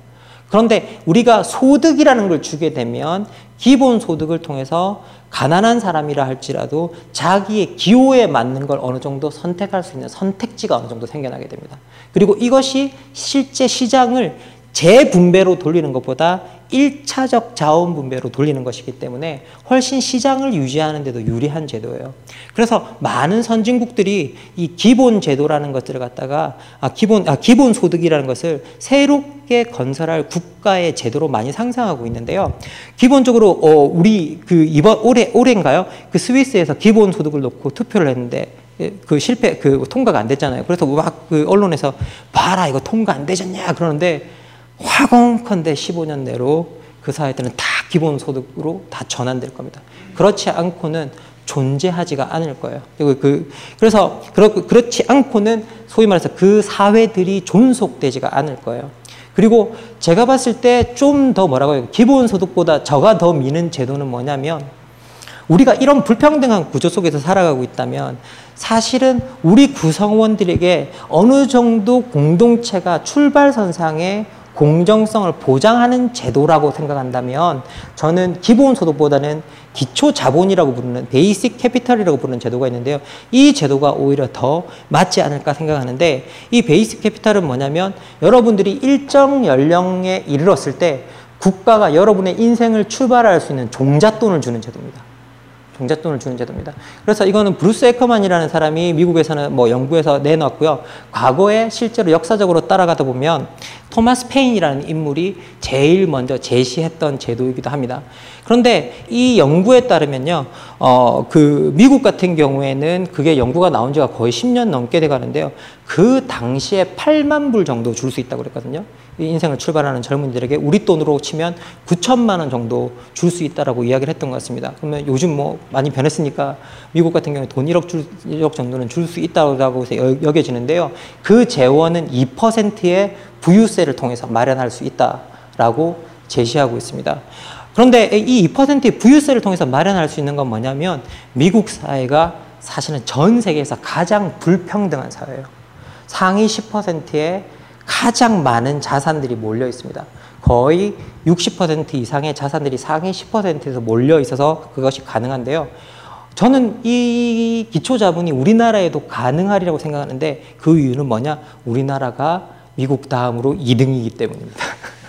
그런데 우리가 소득이라는 걸 주게 되면 기본 소득을 통해서 가난한 사람이라 할지라도 자기의 기호에 맞는 걸 어느 정도 선택할 수 있는 선택지가 어느 정도 생겨나게 됩니다. 그리고 이것이 실제 시장을 재분배로 돌리는 것보다 1차적 자원 분배로 돌리는 것이기 때문에 훨씬 시장을 유지하는 데도 유리한 제도예요. 그래서 많은 선진국들이 이 기본 제도라는 것들을 갖다가 아 기본 아 기본 소득이라는 것을 새롭게 건설할 국가의 제도로 많이 상상하고 있는데요. 기본적으로 어 우리 그 이번 올해 올해인가요? 그 스위스에서 기본 소득을 놓고 투표를 했는데 예, 그 실패 그 통과가 안 됐잖아요. 그래서 막 그 언론에서 봐라 이거 통과 안 되셨냐 그러는데 화공컨대 15년 내로 그 사회들은 다 기본소득으로 다 전환될 겁니다. 그렇지 않고는 존재하지가 않을 거예요. 그리고 그, 그래서 그렇, 그렇 지 않고는 소위 말해서 그 사회들이 존속되지가 않을 거예요. 그리고 제가 봤을 때 좀 더 뭐라고 해요. 기본소득보다 저가 더 미는 제도는 뭐냐면 우리가 이런 불평등한 구조 속에서 살아가고 있다면 사실은 우리 구성원들에게 어느 정도 공동체가 출발선상에 공정성을 보장하는 제도라고 생각한다면 저는 기본소득보다는 기초자본이라고 부르는 basic capital이라고 부르는 제도가 있는데요. 이 제도가 오히려 더 맞지 않을까 생각하는데 이 basic capital은 뭐냐면 여러분들이 일정 연령에 이르렀을 때 국가가 여러분의 인생을 출발할 수 있는 종잣돈을 주는 제도입니다. 종잣돈을 주는 제도입니다. 그래서 이거는 브루스 애커만이라는 사람이 미국에서는 뭐 연구에서 내놨고요. 과거에 실제로 역사적으로 따라가다 보면 토마스 페인이라는 인물이 제일 먼저 제시했던 제도이기도 합니다. 그런데 이 연구에 따르면요, 어, 그 미국 같은 경우에는 그게 연구가 나온 지가 거의 10년 넘게 돼 가는데요. 그 당시에 8만 불 정도 줄 수 있다고 그랬거든요. 인생을 출발하는 젊은이들에게 우리 돈으로 치면 9천만 원 정도 줄 수 있다라고 이야기를 했던 것 같습니다. 그러면 요즘 뭐 많이 변했으니까 미국 같은 경우에 돈 1억, 줄, 1억 정도는 줄 수 있다고 여겨지는데요. 그 재원은 2%의 부유세를 통해서 마련할 수 있다라고 제시하고 있습니다. 그런데 이 2%의 부유세를 통해서 마련할 수 있는 건 뭐냐면 미국 사회가 사실은 전 세계에서 가장 불평등한 사회예요. 상위 10%의 가장 많은 자산들이 몰려 있습니다. 거의 60% 이상의 자산들이 상위 10%에서 몰려 있어서 그것이 가능한데요. 저는 이 기초 자본이 우리나라에도 가능하리라고 생각하는데 그 이유는 뭐냐? 우리나라가 미국 다음으로 2등이기 때문입니다.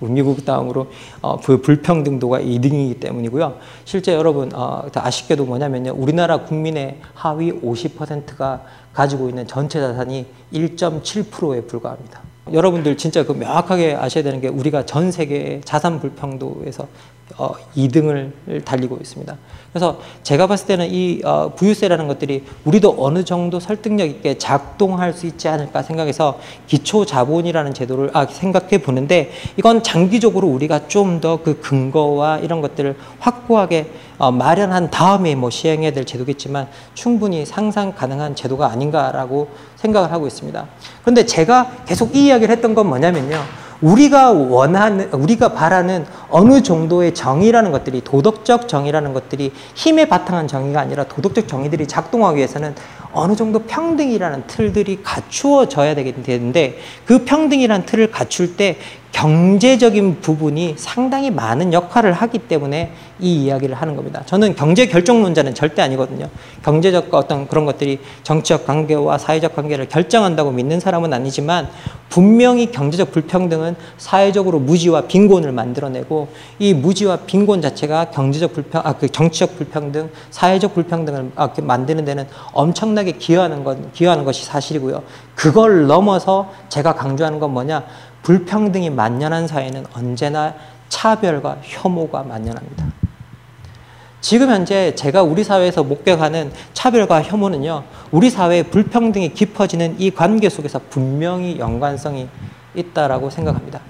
미국 다음으로 어, 그 불평등도가 2등이기 때문이고요. 실제 여러분 어, 아쉽게도 뭐냐면요. 우리나라 국민의 하위 50%가 가지고 있는 전체 자산이 1.7%에 불과합니다. 여러분들 진짜 그 명확하게 아셔야 되는 게 우리가 전 세계 자산 불평도에서 어, 2등을 달리고 있습니다. 그래서 제가 봤을 때는 이 어, 부유세라는 것들이 우리도 어느 정도 설득력 있게 작동할 수 있지 않을까 생각해서 기초 자본이라는 제도를 아, 생각해 보는데 이건 장기적으로 우리가 좀 더 그 근거와 이런 것들을 확고하게 어, 마련한 다음에 뭐 시행해야 될 제도겠지만 충분히 상상 가능한 제도가 아닌가라고 생각을 하고 있습니다. 그런데 제가 계속 이 이야기를 했던 건 뭐냐면요. 우리가 원하는, 우리가 바라는 어느 정도의 정의라는 것들이 도덕적 정의라는 것들이 힘에 바탕한 정의가 아니라 도덕적 정의들이 작동하기 위해서는 어느 정도 평등이라는 틀들이 갖추어져야 되는데 그 평등이라는 틀을 갖출 때 경제적인 부분이 상당히 많은 역할을 하기 때문에 이 이야기를 하는 겁니다. 저는 경제 결정론자는 절대 아니거든요. 경제적 어떤 그런 것들이 정치적 관계와 사회적 관계를 결정한다고 믿는 사람은 아니지만 분명히 경제적 불평등은 사회적으로 무지와 빈곤을 만들어내고 이 무지와 빈곤 자체가 경제적 불평, 아, 그 정치적 불평등, 사회적 불평등을 아, 그 만드는 데는 엄청나게 기여하는 것, 기여하는 것이 사실이고요. 그걸 넘어서 제가 강조하는 건 뭐냐? 불평등이 만연한 사회는 언제나 차별과 혐오가 만연합니다. 지금 현재 제가 우리 사회에서 목격하는 차별과 혐오는요, 우리 사회의 불평등이 깊어지는 이 관계 속에서 분명히 연관성이 있다라고 생각합니다.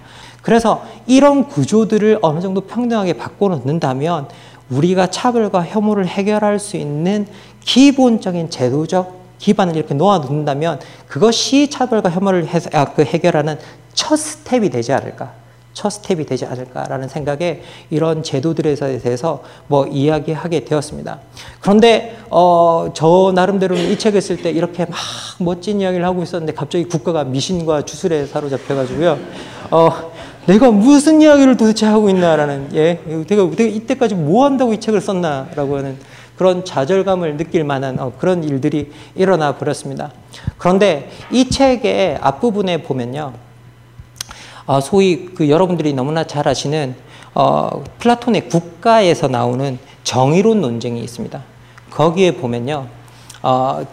그래서 이런 구조들을 어느 정도 평등하게 바꿔놓는다면 우리가 차별과 혐오를 해결할 수 있는 기본적인 제도적 기반을 이렇게 놓아놓는다면 그것이 차별과 혐오를 해, 아, 그 해결하는 첫 스텝이 되지 않을까. 첫 스텝이 되지 않을까라는 생각에 이런 제도들에 대해서 뭐 이야기하게 되었습니다. 그런데 어, 저 나름대로는 이 책을 쓸 때 이렇게 막 멋진 이야기를 하고 있었는데 갑자기 국가가 미신과 주술에 사로잡혀가지고요. 어, 내가 무슨 이야기를 도대체 하고 있나라는 예, 내가, 내가 이때까지 뭐 한다고 이 책을 썼나라고 하는 그런 좌절감을 느낄 만한 어, 그런 일들이 일어나 버렸습니다. 그런데 이 책의 앞부분에 보면요. 어, 소위 그 여러분들이 너무나 잘 아시는 어, 플라톤의 국가에서 나오는 정의론 논쟁이 있습니다. 거기에 보면요. 어,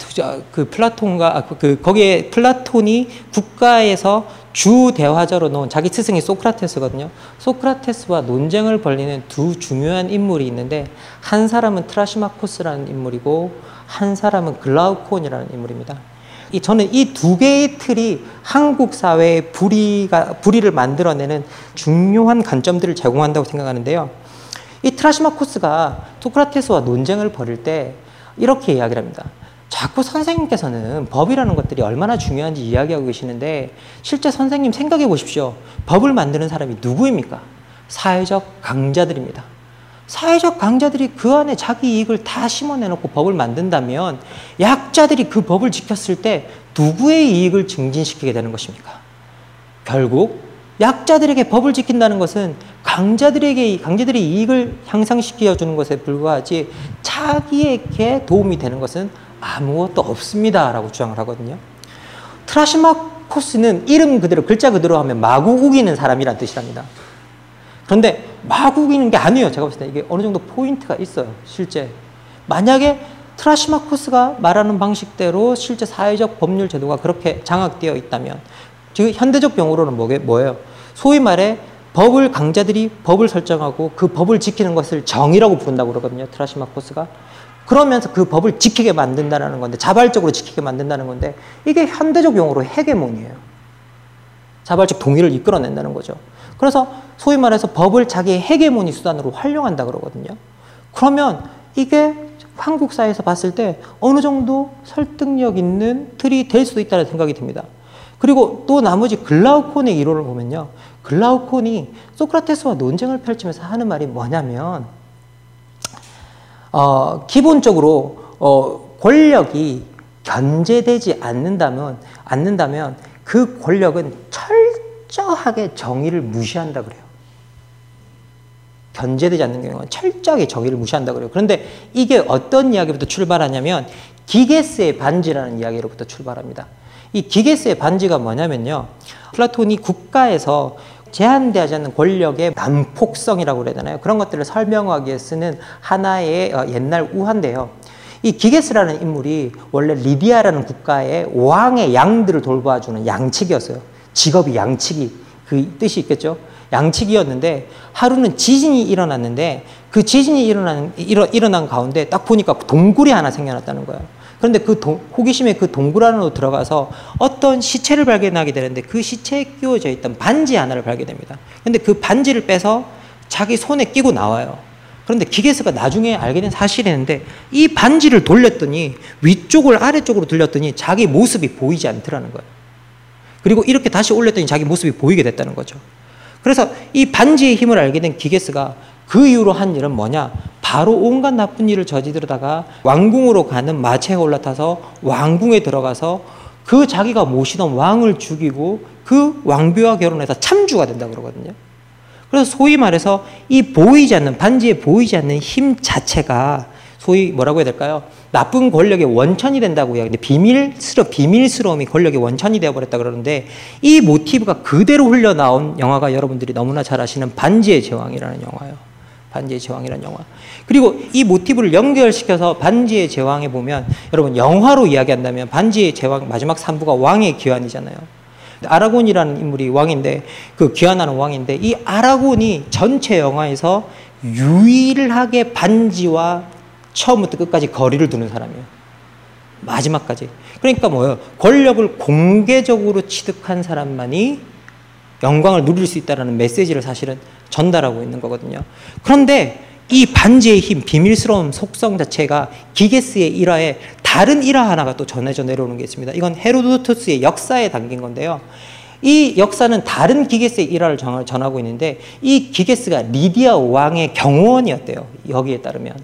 그 플라톤과 아, 그 거기에 플라톤이 국가에서 주 대화자로 놓은 자기 스승이 소크라테스거든요. 소크라테스와 논쟁을 벌리는 두 중요한 인물이 있는데 한 사람은 트라시마코스라는 인물이고 한 사람은 글라우콘이라는 인물입니다. 이 저는 이 두 개의 틀이 한국 사회의 불의가 불의를 만들어내는 중요한 관점들을 제공한다고 생각하는데요. 이 트라시마코스가 소크라테스와 논쟁을 벌일 때 이렇게 이야기를 합니다. 자꾸 선생님께서는 법이라는 것들이 얼마나 중요한지 이야기하고 계시는데 실제 선생님 생각해 보십시오. 법을 만드는 사람이 누구입니까? 사회적 강자들입니다. 사회적 강자들이 그 안에 자기 이익을 다 심어내놓고 법을 만든다면 약자들이 그 법을 지켰을 때 누구의 이익을 증진시키게 되는 것입니까? 결국 약자들에게 법을 지킨다는 것은 강자들에게 강자들의 이익을 향상시켜 주는 것에 불과하지 자기에게 도움이 되는 것은 아무것도 없습니다라고 주장을 하거든요. 트라시마코스는 이름 그대로 글자 그대로 하면 마구 우기는 사람이란 뜻이랍니다. 그런데 막 우기는 게 아니에요. 제가 봤을 때 이게 어느 정도 포인트가 있어요. 실제. 만약에 트라시마코스가 말하는 방식대로 실제 사회적 법률 제도가 그렇게 장악되어 있다면 즉 현대적 용어로는 뭐게, 뭐예요? 소위 말해 법을 강자들이 법을 설정하고 그 법을 지키는 것을 정의라고 부른다고 그러거든요. 트라시마코스가. 그러면서 그 법을 지키게 만든다는 건데 자발적으로 지키게 만든다는 건데 이게 현대적 용어로 헤게몬이에요. 자발적 동의를 이끌어낸다는 거죠. 그래서 소위 말해서 법을 자기의 헤게모니 수단으로 활용한다 그러거든요. 그러면 이게 한국 사회에서 봤을 때 어느 정도 설득력 있는 틀이 될 수도 있다는 생각이 듭니다. 그리고 또 나머지 글라우콘의 이론을 보면요. 글라우콘이 소크라테스와 논쟁을 펼치면서 하는 말이 뭐냐면 어, 기본적으로 어, 권력이 견제되지 않는다면 않는다면 그 권력은 철저하게 정의를 무시한다 그래요. 견제되지 않는 경우는 철저하게 정의를 무시한다 그래요. 그런데 이게 어떤 이야기부터 출발하냐면 기게스의 반지라는 이야기로부터 출발합니다. 이 기게스의 반지가 뭐냐면요. 플라톤이 국가에서 제한되지 않는 권력의 난폭성이라고 그래야 되나요? 그런 것들을 설명하기 위해 쓰는 하나의 어, 옛날 우화인데요. 이 기게스라는 인물이 원래 리디아라는 국가의 왕의 양들을 돌봐주는 양치기였어요. 직업이 양치기 그 뜻이 있겠죠. 양치기였는데 하루는 지진이 일어났는데 그 지진이 일어난 일어, 일어난 가운데 딱 보니까 동굴이 하나 생겨났다는 거예요. 그런데 그 동, 호기심에 그 동굴 안으로 들어가서 어떤 시체를 발견하게 되는데 그 시체에 끼워져 있던 반지 하나를 발견됩니다. 근데 그 반지를 빼서 자기 손에 끼고 나와요. 그런데 기계스가 나중에 알게 된 사실이었는데 이 반지를 돌렸더니 위쪽을 아래쪽으로 돌렸더니 자기 모습이 보이지 않더라는 거예요. 그리고 이렇게 다시 올렸더니 자기 모습이 보이게 됐다는 거죠. 그래서 이 반지의 힘을 알게 된 기게스가 그 이후로 한 일은 뭐냐? 바로 온갖 나쁜 일을 저지르다가 왕궁으로 가는 마체에 올라타서 왕궁에 들어가서 그 자기가 모시던 왕을 죽이고 그 왕비와 결혼해서 참주가 된다 그러거든요. 그래서 소위 말해서 이 보이지 않는 반지에 보이지 않는 힘 자체가 소위 뭐라고 해야 될까요? 나쁜 권력의 원천이 된다고 이야기하는데 비밀스러 비밀스러움이 권력의 원천이 되어 버렸다 그러는데 이 모티브가 그대로 흘러나온 영화가 여러분들이 너무나 잘 아시는 반지의 제왕이라는 영화예요. 반지의 제왕이라는 영화. 그리고 이 모티브를 연결시켜서 반지의 제왕에 보면 여러분 영화로 이야기한다면 반지의 제왕 마지막 3부가 왕의 귀환이잖아요. 아라곤이라는 인물이 왕인데 그 귀환하는 왕인데 이 아라곤이 전체 영화에서 유일하게 반지와 처음부터 끝까지 거리를 두는 사람이에요. 마지막까지. 그러니까 뭐예요? 권력을 공개적으로 취득한 사람만이 영광을 누릴 수 있다는 메시지를 사실은 전달하고 있는 거거든요. 그런데 이 반지의 힘, 비밀스러운 속성 자체가 기게스의 일화에 다른 일화 하나가 또 전해져 내려오는 게 있습니다. 이건 헤로도토스의 역사에 담긴 건데요. 이 역사는 다른 기게스의 일화를 전하고 있는데 이 기게스가 리디아 왕의 경호원이었대요. 여기에 따르면.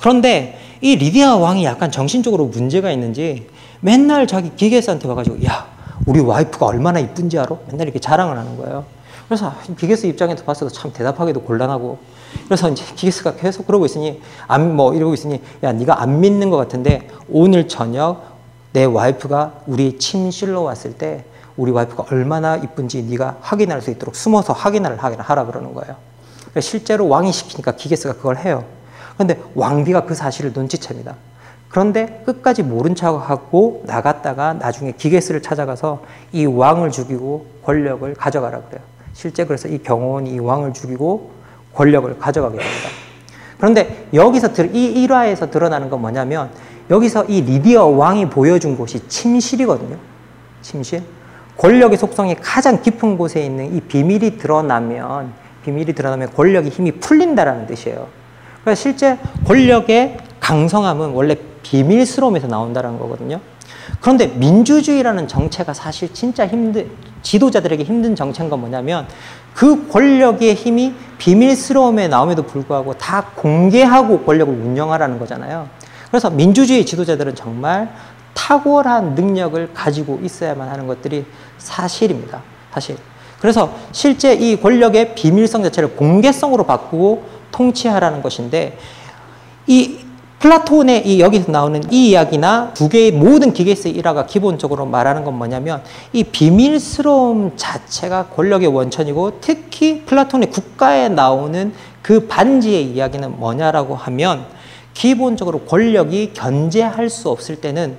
그런데 이 리디아 왕이 약간 정신적으로 문제가 있는지 맨날 자기 기게스한테 와가지고 야 우리 와이프가 얼마나 이쁜지 알아? 맨날 이렇게 자랑을 하는 거예요. 그래서 기게스 입장에서 봤어도 참 대답하기도 곤란하고 그래서 이제 기게스가 계속 그러고 있으니 안 뭐 이러고 있으니 야 네가 안 믿는 것 같은데 오늘 저녁 내 와이프가 우리 침실로 왔을 때 우리 와이프가 얼마나 이쁜지 네가 확인할 수 있도록 숨어서 확인을 하라 그러는 거예요. 그러니까 실제로 왕이 시키니까 기게스가 그걸 해요. 그런데 왕비가 그 사실을 눈치챕니다. 그런데 끝까지 모른 척하고 나갔다가 나중에 기게스를 찾아가서 이 왕을 죽이고 권력을 가져가라 그래요. 실제 그래서 이 경호원이 이 왕을 죽이고 권력을 가져가게 됩니다. 그런데 여기서 이 일화에서 드러나는 건 뭐냐면 여기서 이 리디어 왕이 보여준 곳이 침실이거든요. 침실. 권력의 속성이 가장 깊은 곳에 있는 이 비밀이 드러나면 비밀이 드러나면 권력의 힘이 풀린다라는 뜻이에요. 그래서 실제 권력의 강성함은 원래 비밀스러움에서 나온다는 거거든요. 그런데 민주주의라는 정체가 사실 진짜 힘든 지도자들에게 힘든 정체인 건 뭐냐면 그 권력의 힘이 비밀스러움에 나옴에도 불구하고 다 공개하고 권력을 운영하라는 거잖아요. 그래서 민주주의 지도자들은 정말 탁월한 능력을 가지고 있어야만 하는 것들이 사실입니다. 사실. 그래서 실제 이 권력의 비밀성 자체를 공개성으로 바꾸고 통치하라는 것인데 이 플라톤의 이 여기서 나오는 이 이야기나 두 개의 모든 기계스의 일화가 기본적으로 말하는 건 뭐냐면 이 비밀스러움 자체가 권력의 원천이고 특히 플라톤의 국가에 나오는 그 반지의 이야기는 뭐냐라고 하면 기본적으로 권력이 견제할 수 없을 때는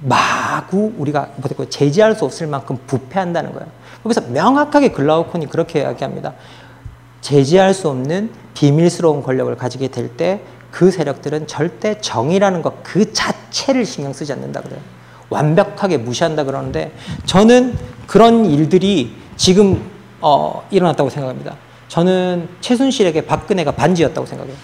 마구 우리가 뭐 제지할 수 없을 만큼 부패한다는 거예요. 거기서 명확하게 글라우콘이 그렇게 이야기합니다. 제지할 수 없는 비밀스러운 권력을 가지게 될 때 그 세력들은 절대 정의라는 것 그 자체를 신경 쓰지 않는다 그래요. 완벽하게 무시한다 그러는데 저는 그런 일들이 지금 어, 일어났다고 생각합니다. 저는 최순실에게 박근혜가 반지였다고 생각해요.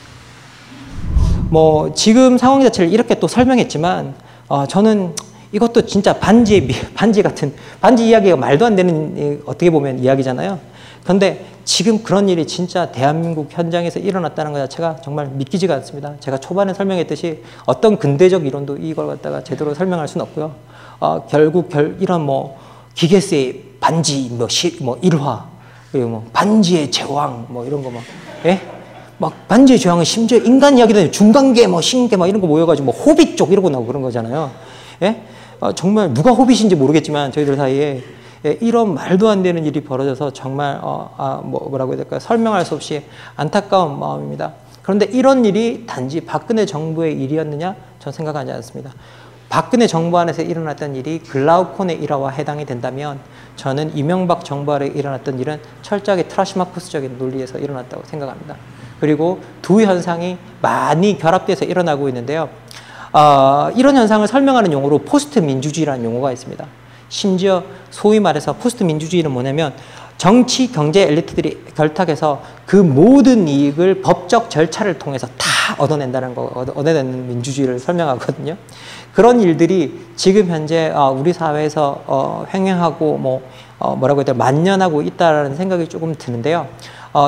뭐 지금 상황 자체를 이렇게 또 설명했지만 어, 저는 이것도 진짜 반지 반지 같은 반지 이야기가 말도 안 되는 어떻게 보면 이야기잖아요. 그런데 지금 그런 일이 진짜 대한민국 현장에서 일어났다는 것 자체가 정말 믿기지가 않습니다. 제가 초반에 설명했듯이 어떤 근대적 이론도 이걸 갖다가 제대로 설명할 수는 없고요. 어, 결국 결, 이런 뭐 기계스의 반지 뭐, 시, 뭐 일화 그리고 뭐 반지의 제왕 뭐 이런 거 막, 예? 막 반지의 제왕은 심지어 인간 이야기도 중간계 뭐 신계 뭐 이런 거 모여가지고 뭐 호빗 쪽 이러고 나오고 그런 거잖아요. 예? 어, 정말 누가 호빗인지 모르겠지만 저희들 사이에 예, 이런 말도 안 되는 일이 벌어져서 정말 어, 아, 뭐, 뭐라고 해야 될까요? 설명할 수 없이 안타까운 마음입니다. 그런데 이런 일이 단지 박근혜 정부의 일이었느냐? 전 생각하지 않습니다. 박근혜 정부 안에서 일어났던 일이 글라우콘의 일화와 해당이 된다면 저는 이명박 정부 아래 일어났던 일은 철저하게 트라시마코스적인 논리에서 일어났다고 생각합니다. 그리고 두 현상이 많이 결합돼서 일어나고 있는데요. 어, 이런 현상을 설명하는 용어로 포스트 민주주의라는 용어가 있습니다. 심지어 소위 말해서 포스트 민주주의는 뭐냐면 정치 경제 엘리트들이 결탁해서 그 모든 이익을 법적 절차를 통해서 다 얻어낸다는 거, 얻어내는 민주주의를 설명하거든요. 그런 일들이 지금 현재 어, 우리 사회에서 어, 횡행하고 뭐 어, 뭐라고 해야 돼 만연하고 있다라는 생각이 조금 드는데요.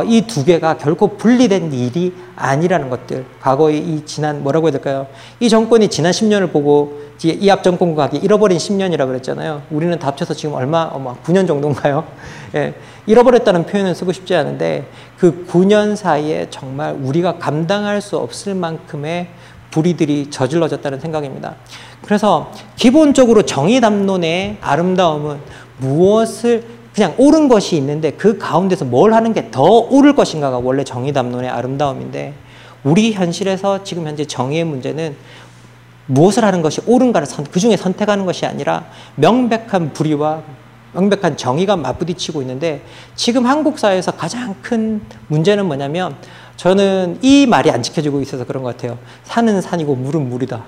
이 두 개가 결코 분리된 일이 아니라는 것들. 과거의 이 지난 뭐라고 해야 될까요? 이 정권이 지난 10년을 보고 이합 정권과 잃어버린 10년이라고 그랬잖아요. 우리는 다 합쳐서 지금 얼마, 어머, 9년 정도인가요? 예, 잃어버렸다는 표현은 쓰고 싶지 않은데 그 9년 사이에 정말 우리가 감당할 수 없을 만큼의 불의들이 저질러졌다는 생각입니다. 그래서 기본적으로 정의 담론의 아름다움은 무엇을 그냥 옳은 것이 있는데 그 가운데서 뭘 하는 게 더 옳을 것인가가 원래 정의 담론의 아름다움인데 우리 현실에서 지금 현재 정의의 문제는 무엇을 하는 것이 옳은가를 선, 그 중에 선택하는 것이 아니라 명백한 불의와 명백한 정의가 맞부딪히고 있는데 지금 한국 사회에서 가장 큰 문제는 뭐냐면 저는 이 말이 안 지켜지고 있어서 그런 것 같아요. 산은 산이고 물은 물이다.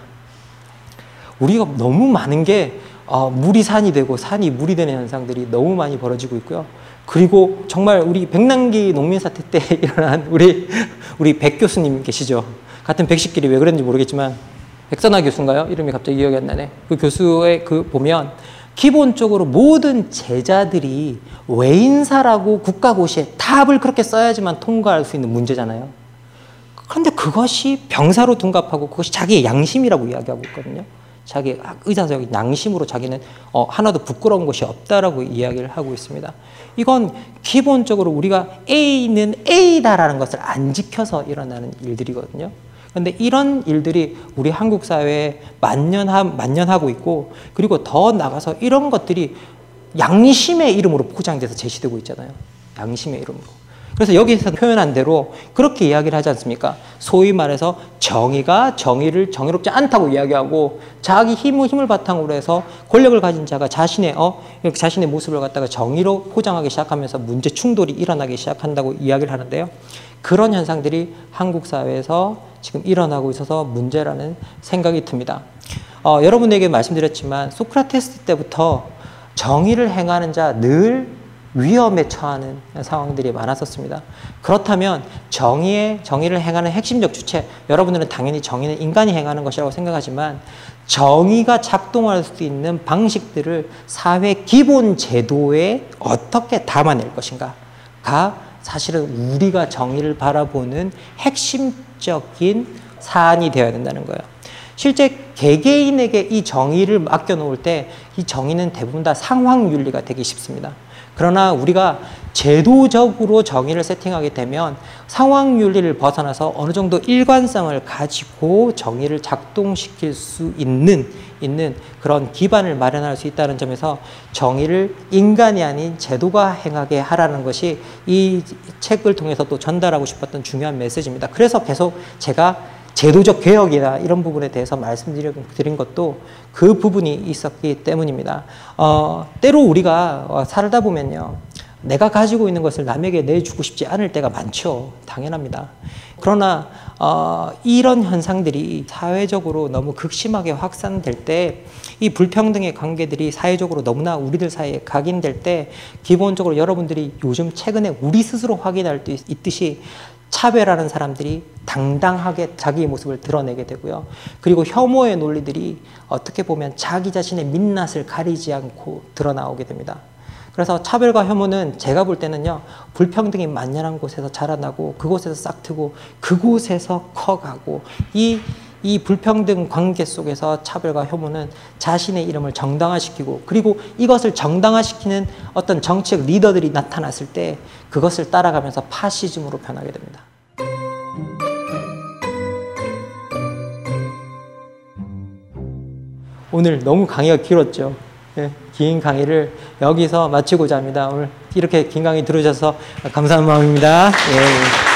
우리가 너무 많은 게 어, 물이 산이 되고 산이 물이 되는 현상들이 너무 많이 벌어지고 있고요. 그리고 정말 우리 백남기 농민 사태 때 일어난 우리 우리 백 교수님 계시죠. 같은 백식끼리 왜 그랬는지 모르겠지만 백선아 교수인가요? 이름이 갑자기 기억이 안 나네. 그 교수의 그 보면 기본적으로 모든 제자들이 외인사라고 국가고시에 답을 그렇게 써야지만 통과할 수 있는 문제잖아요. 그런데 그것이 병사로 둔갑하고 그것이 자기의 양심이라고 이야기하고 있거든요. 자기 의사적 양심으로 자기는 어, 하나도 부끄러운 것이 없다라고 이야기를 하고 있습니다. 이건 기본적으로 우리가 A는 A다라는 것을 안 지켜서 일어나는 일들이거든요. 그런데 이런 일들이 우리 한국 사회에 만연하, 만연하고 있고 그리고 더 나가서 이런 것들이 양심의 이름으로 포장돼서 제시되고 있잖아요. 양심의 이름으로. 그래서 여기서 표현한 대로 그렇게 이야기를 하지 않습니까? 소위 말해서 정의가 정의를 정의롭지 않다고 이야기하고 자기 힘을 힘을 바탕으로 해서 권력을 가진 자가 자신의 어 자신의 모습을 갖다가 정의로 포장하기 시작하면서 문제 충돌이 일어나기 시작한다고 이야기를 하는데요. 그런 현상들이 한국 사회에서 지금 일어나고 있어서 문제라는 생각이 듭니다. 어, 여러분에게 말씀드렸지만 소크라테스 때부터 정의를 행하는 자 늘 위험에 처하는 상황들이 많았었습니다. 그렇다면 정의의 정의를 행하는 핵심적 주체 여러분들은 당연히 정의는 인간이 행하는 것이라고 생각하지만 정의가 작동할 수 있는 방식들을 사회 기본 제도에 어떻게 담아낼 것인가가 사실은 우리가 정의를 바라보는 핵심적인 사안이 되어야 된다는 거예요. 실제 개개인에게 이 정의를 맡겨놓을 때 이 정의는 대부분 다 상황 윤리가 되기 쉽습니다. 그러나 우리가 제도적으로 정의를 세팅하게 되면 상황 윤리를 벗어나서 어느 정도 일관성을 가지고 정의를 작동시킬 수 있는 있는 그런 기반을 마련할 수 있다는 점에서 정의를 인간이 아닌 제도가 행하게 하라는 것이 이 책을 통해서 또 전달하고 싶었던 중요한 메시지입니다. 그래서 계속 제가 제도적 개혁이나 이런 부분에 대해서 말씀드린 것도 그 부분이 있었기 때문입니다. 어, 때로 우리가 어, 살다 보면요. 내가 가지고 있는 것을 남에게 내주고 싶지 않을 때가 많죠. 당연합니다. 그러나 어, 이런 현상들이 사회적으로 너무 극심하게 확산될 때 이 불평등의 관계들이 사회적으로 너무나 우리들 사이에 각인될 때 기본적으로 여러분들이 요즘 최근에 우리 스스로 확인할 수 있듯이 차별하는 사람들이 당당하게 자기의 모습을 드러내게 되고요. 그리고 혐오의 논리들이 어떻게 보면 자기 자신의 민낯을 가리지 않고 드러나오게 됩니다. 그래서 차별과 혐오는 제가 볼 때는요, 불평등이 만연한 곳에서 자라나고, 그곳에서 싹트고, 그곳에서 커가고, 이, 이 불평등 관계 속에서 차별과 혐오는 자신의 이름을 정당화시키고, 그리고 이것을 정당화시키는 어떤 정책 리더들이 나타났을 때, 그것을 따라가면서 파시즘으로 변하게 됩니다. 오늘 너무 강의가 길었죠. 예, 긴 강의를 여기서 마치고자 합니다. 오늘 이렇게 긴 강의 들으셔서 감사한 마음입니다. 예.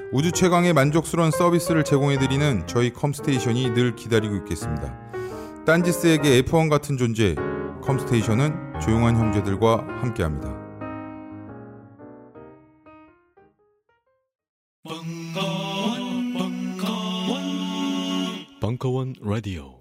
우주 최강의 만족스러운 서비스를 제공해 드리는 저희 컴스테이션이 늘 기다리고 있겠습니다. 딴지스에게 F1 같은 존재 컴스테이션은 조용한 형제들과 함께합니다. 벙커원, 벙커원, 벙커원 라디오.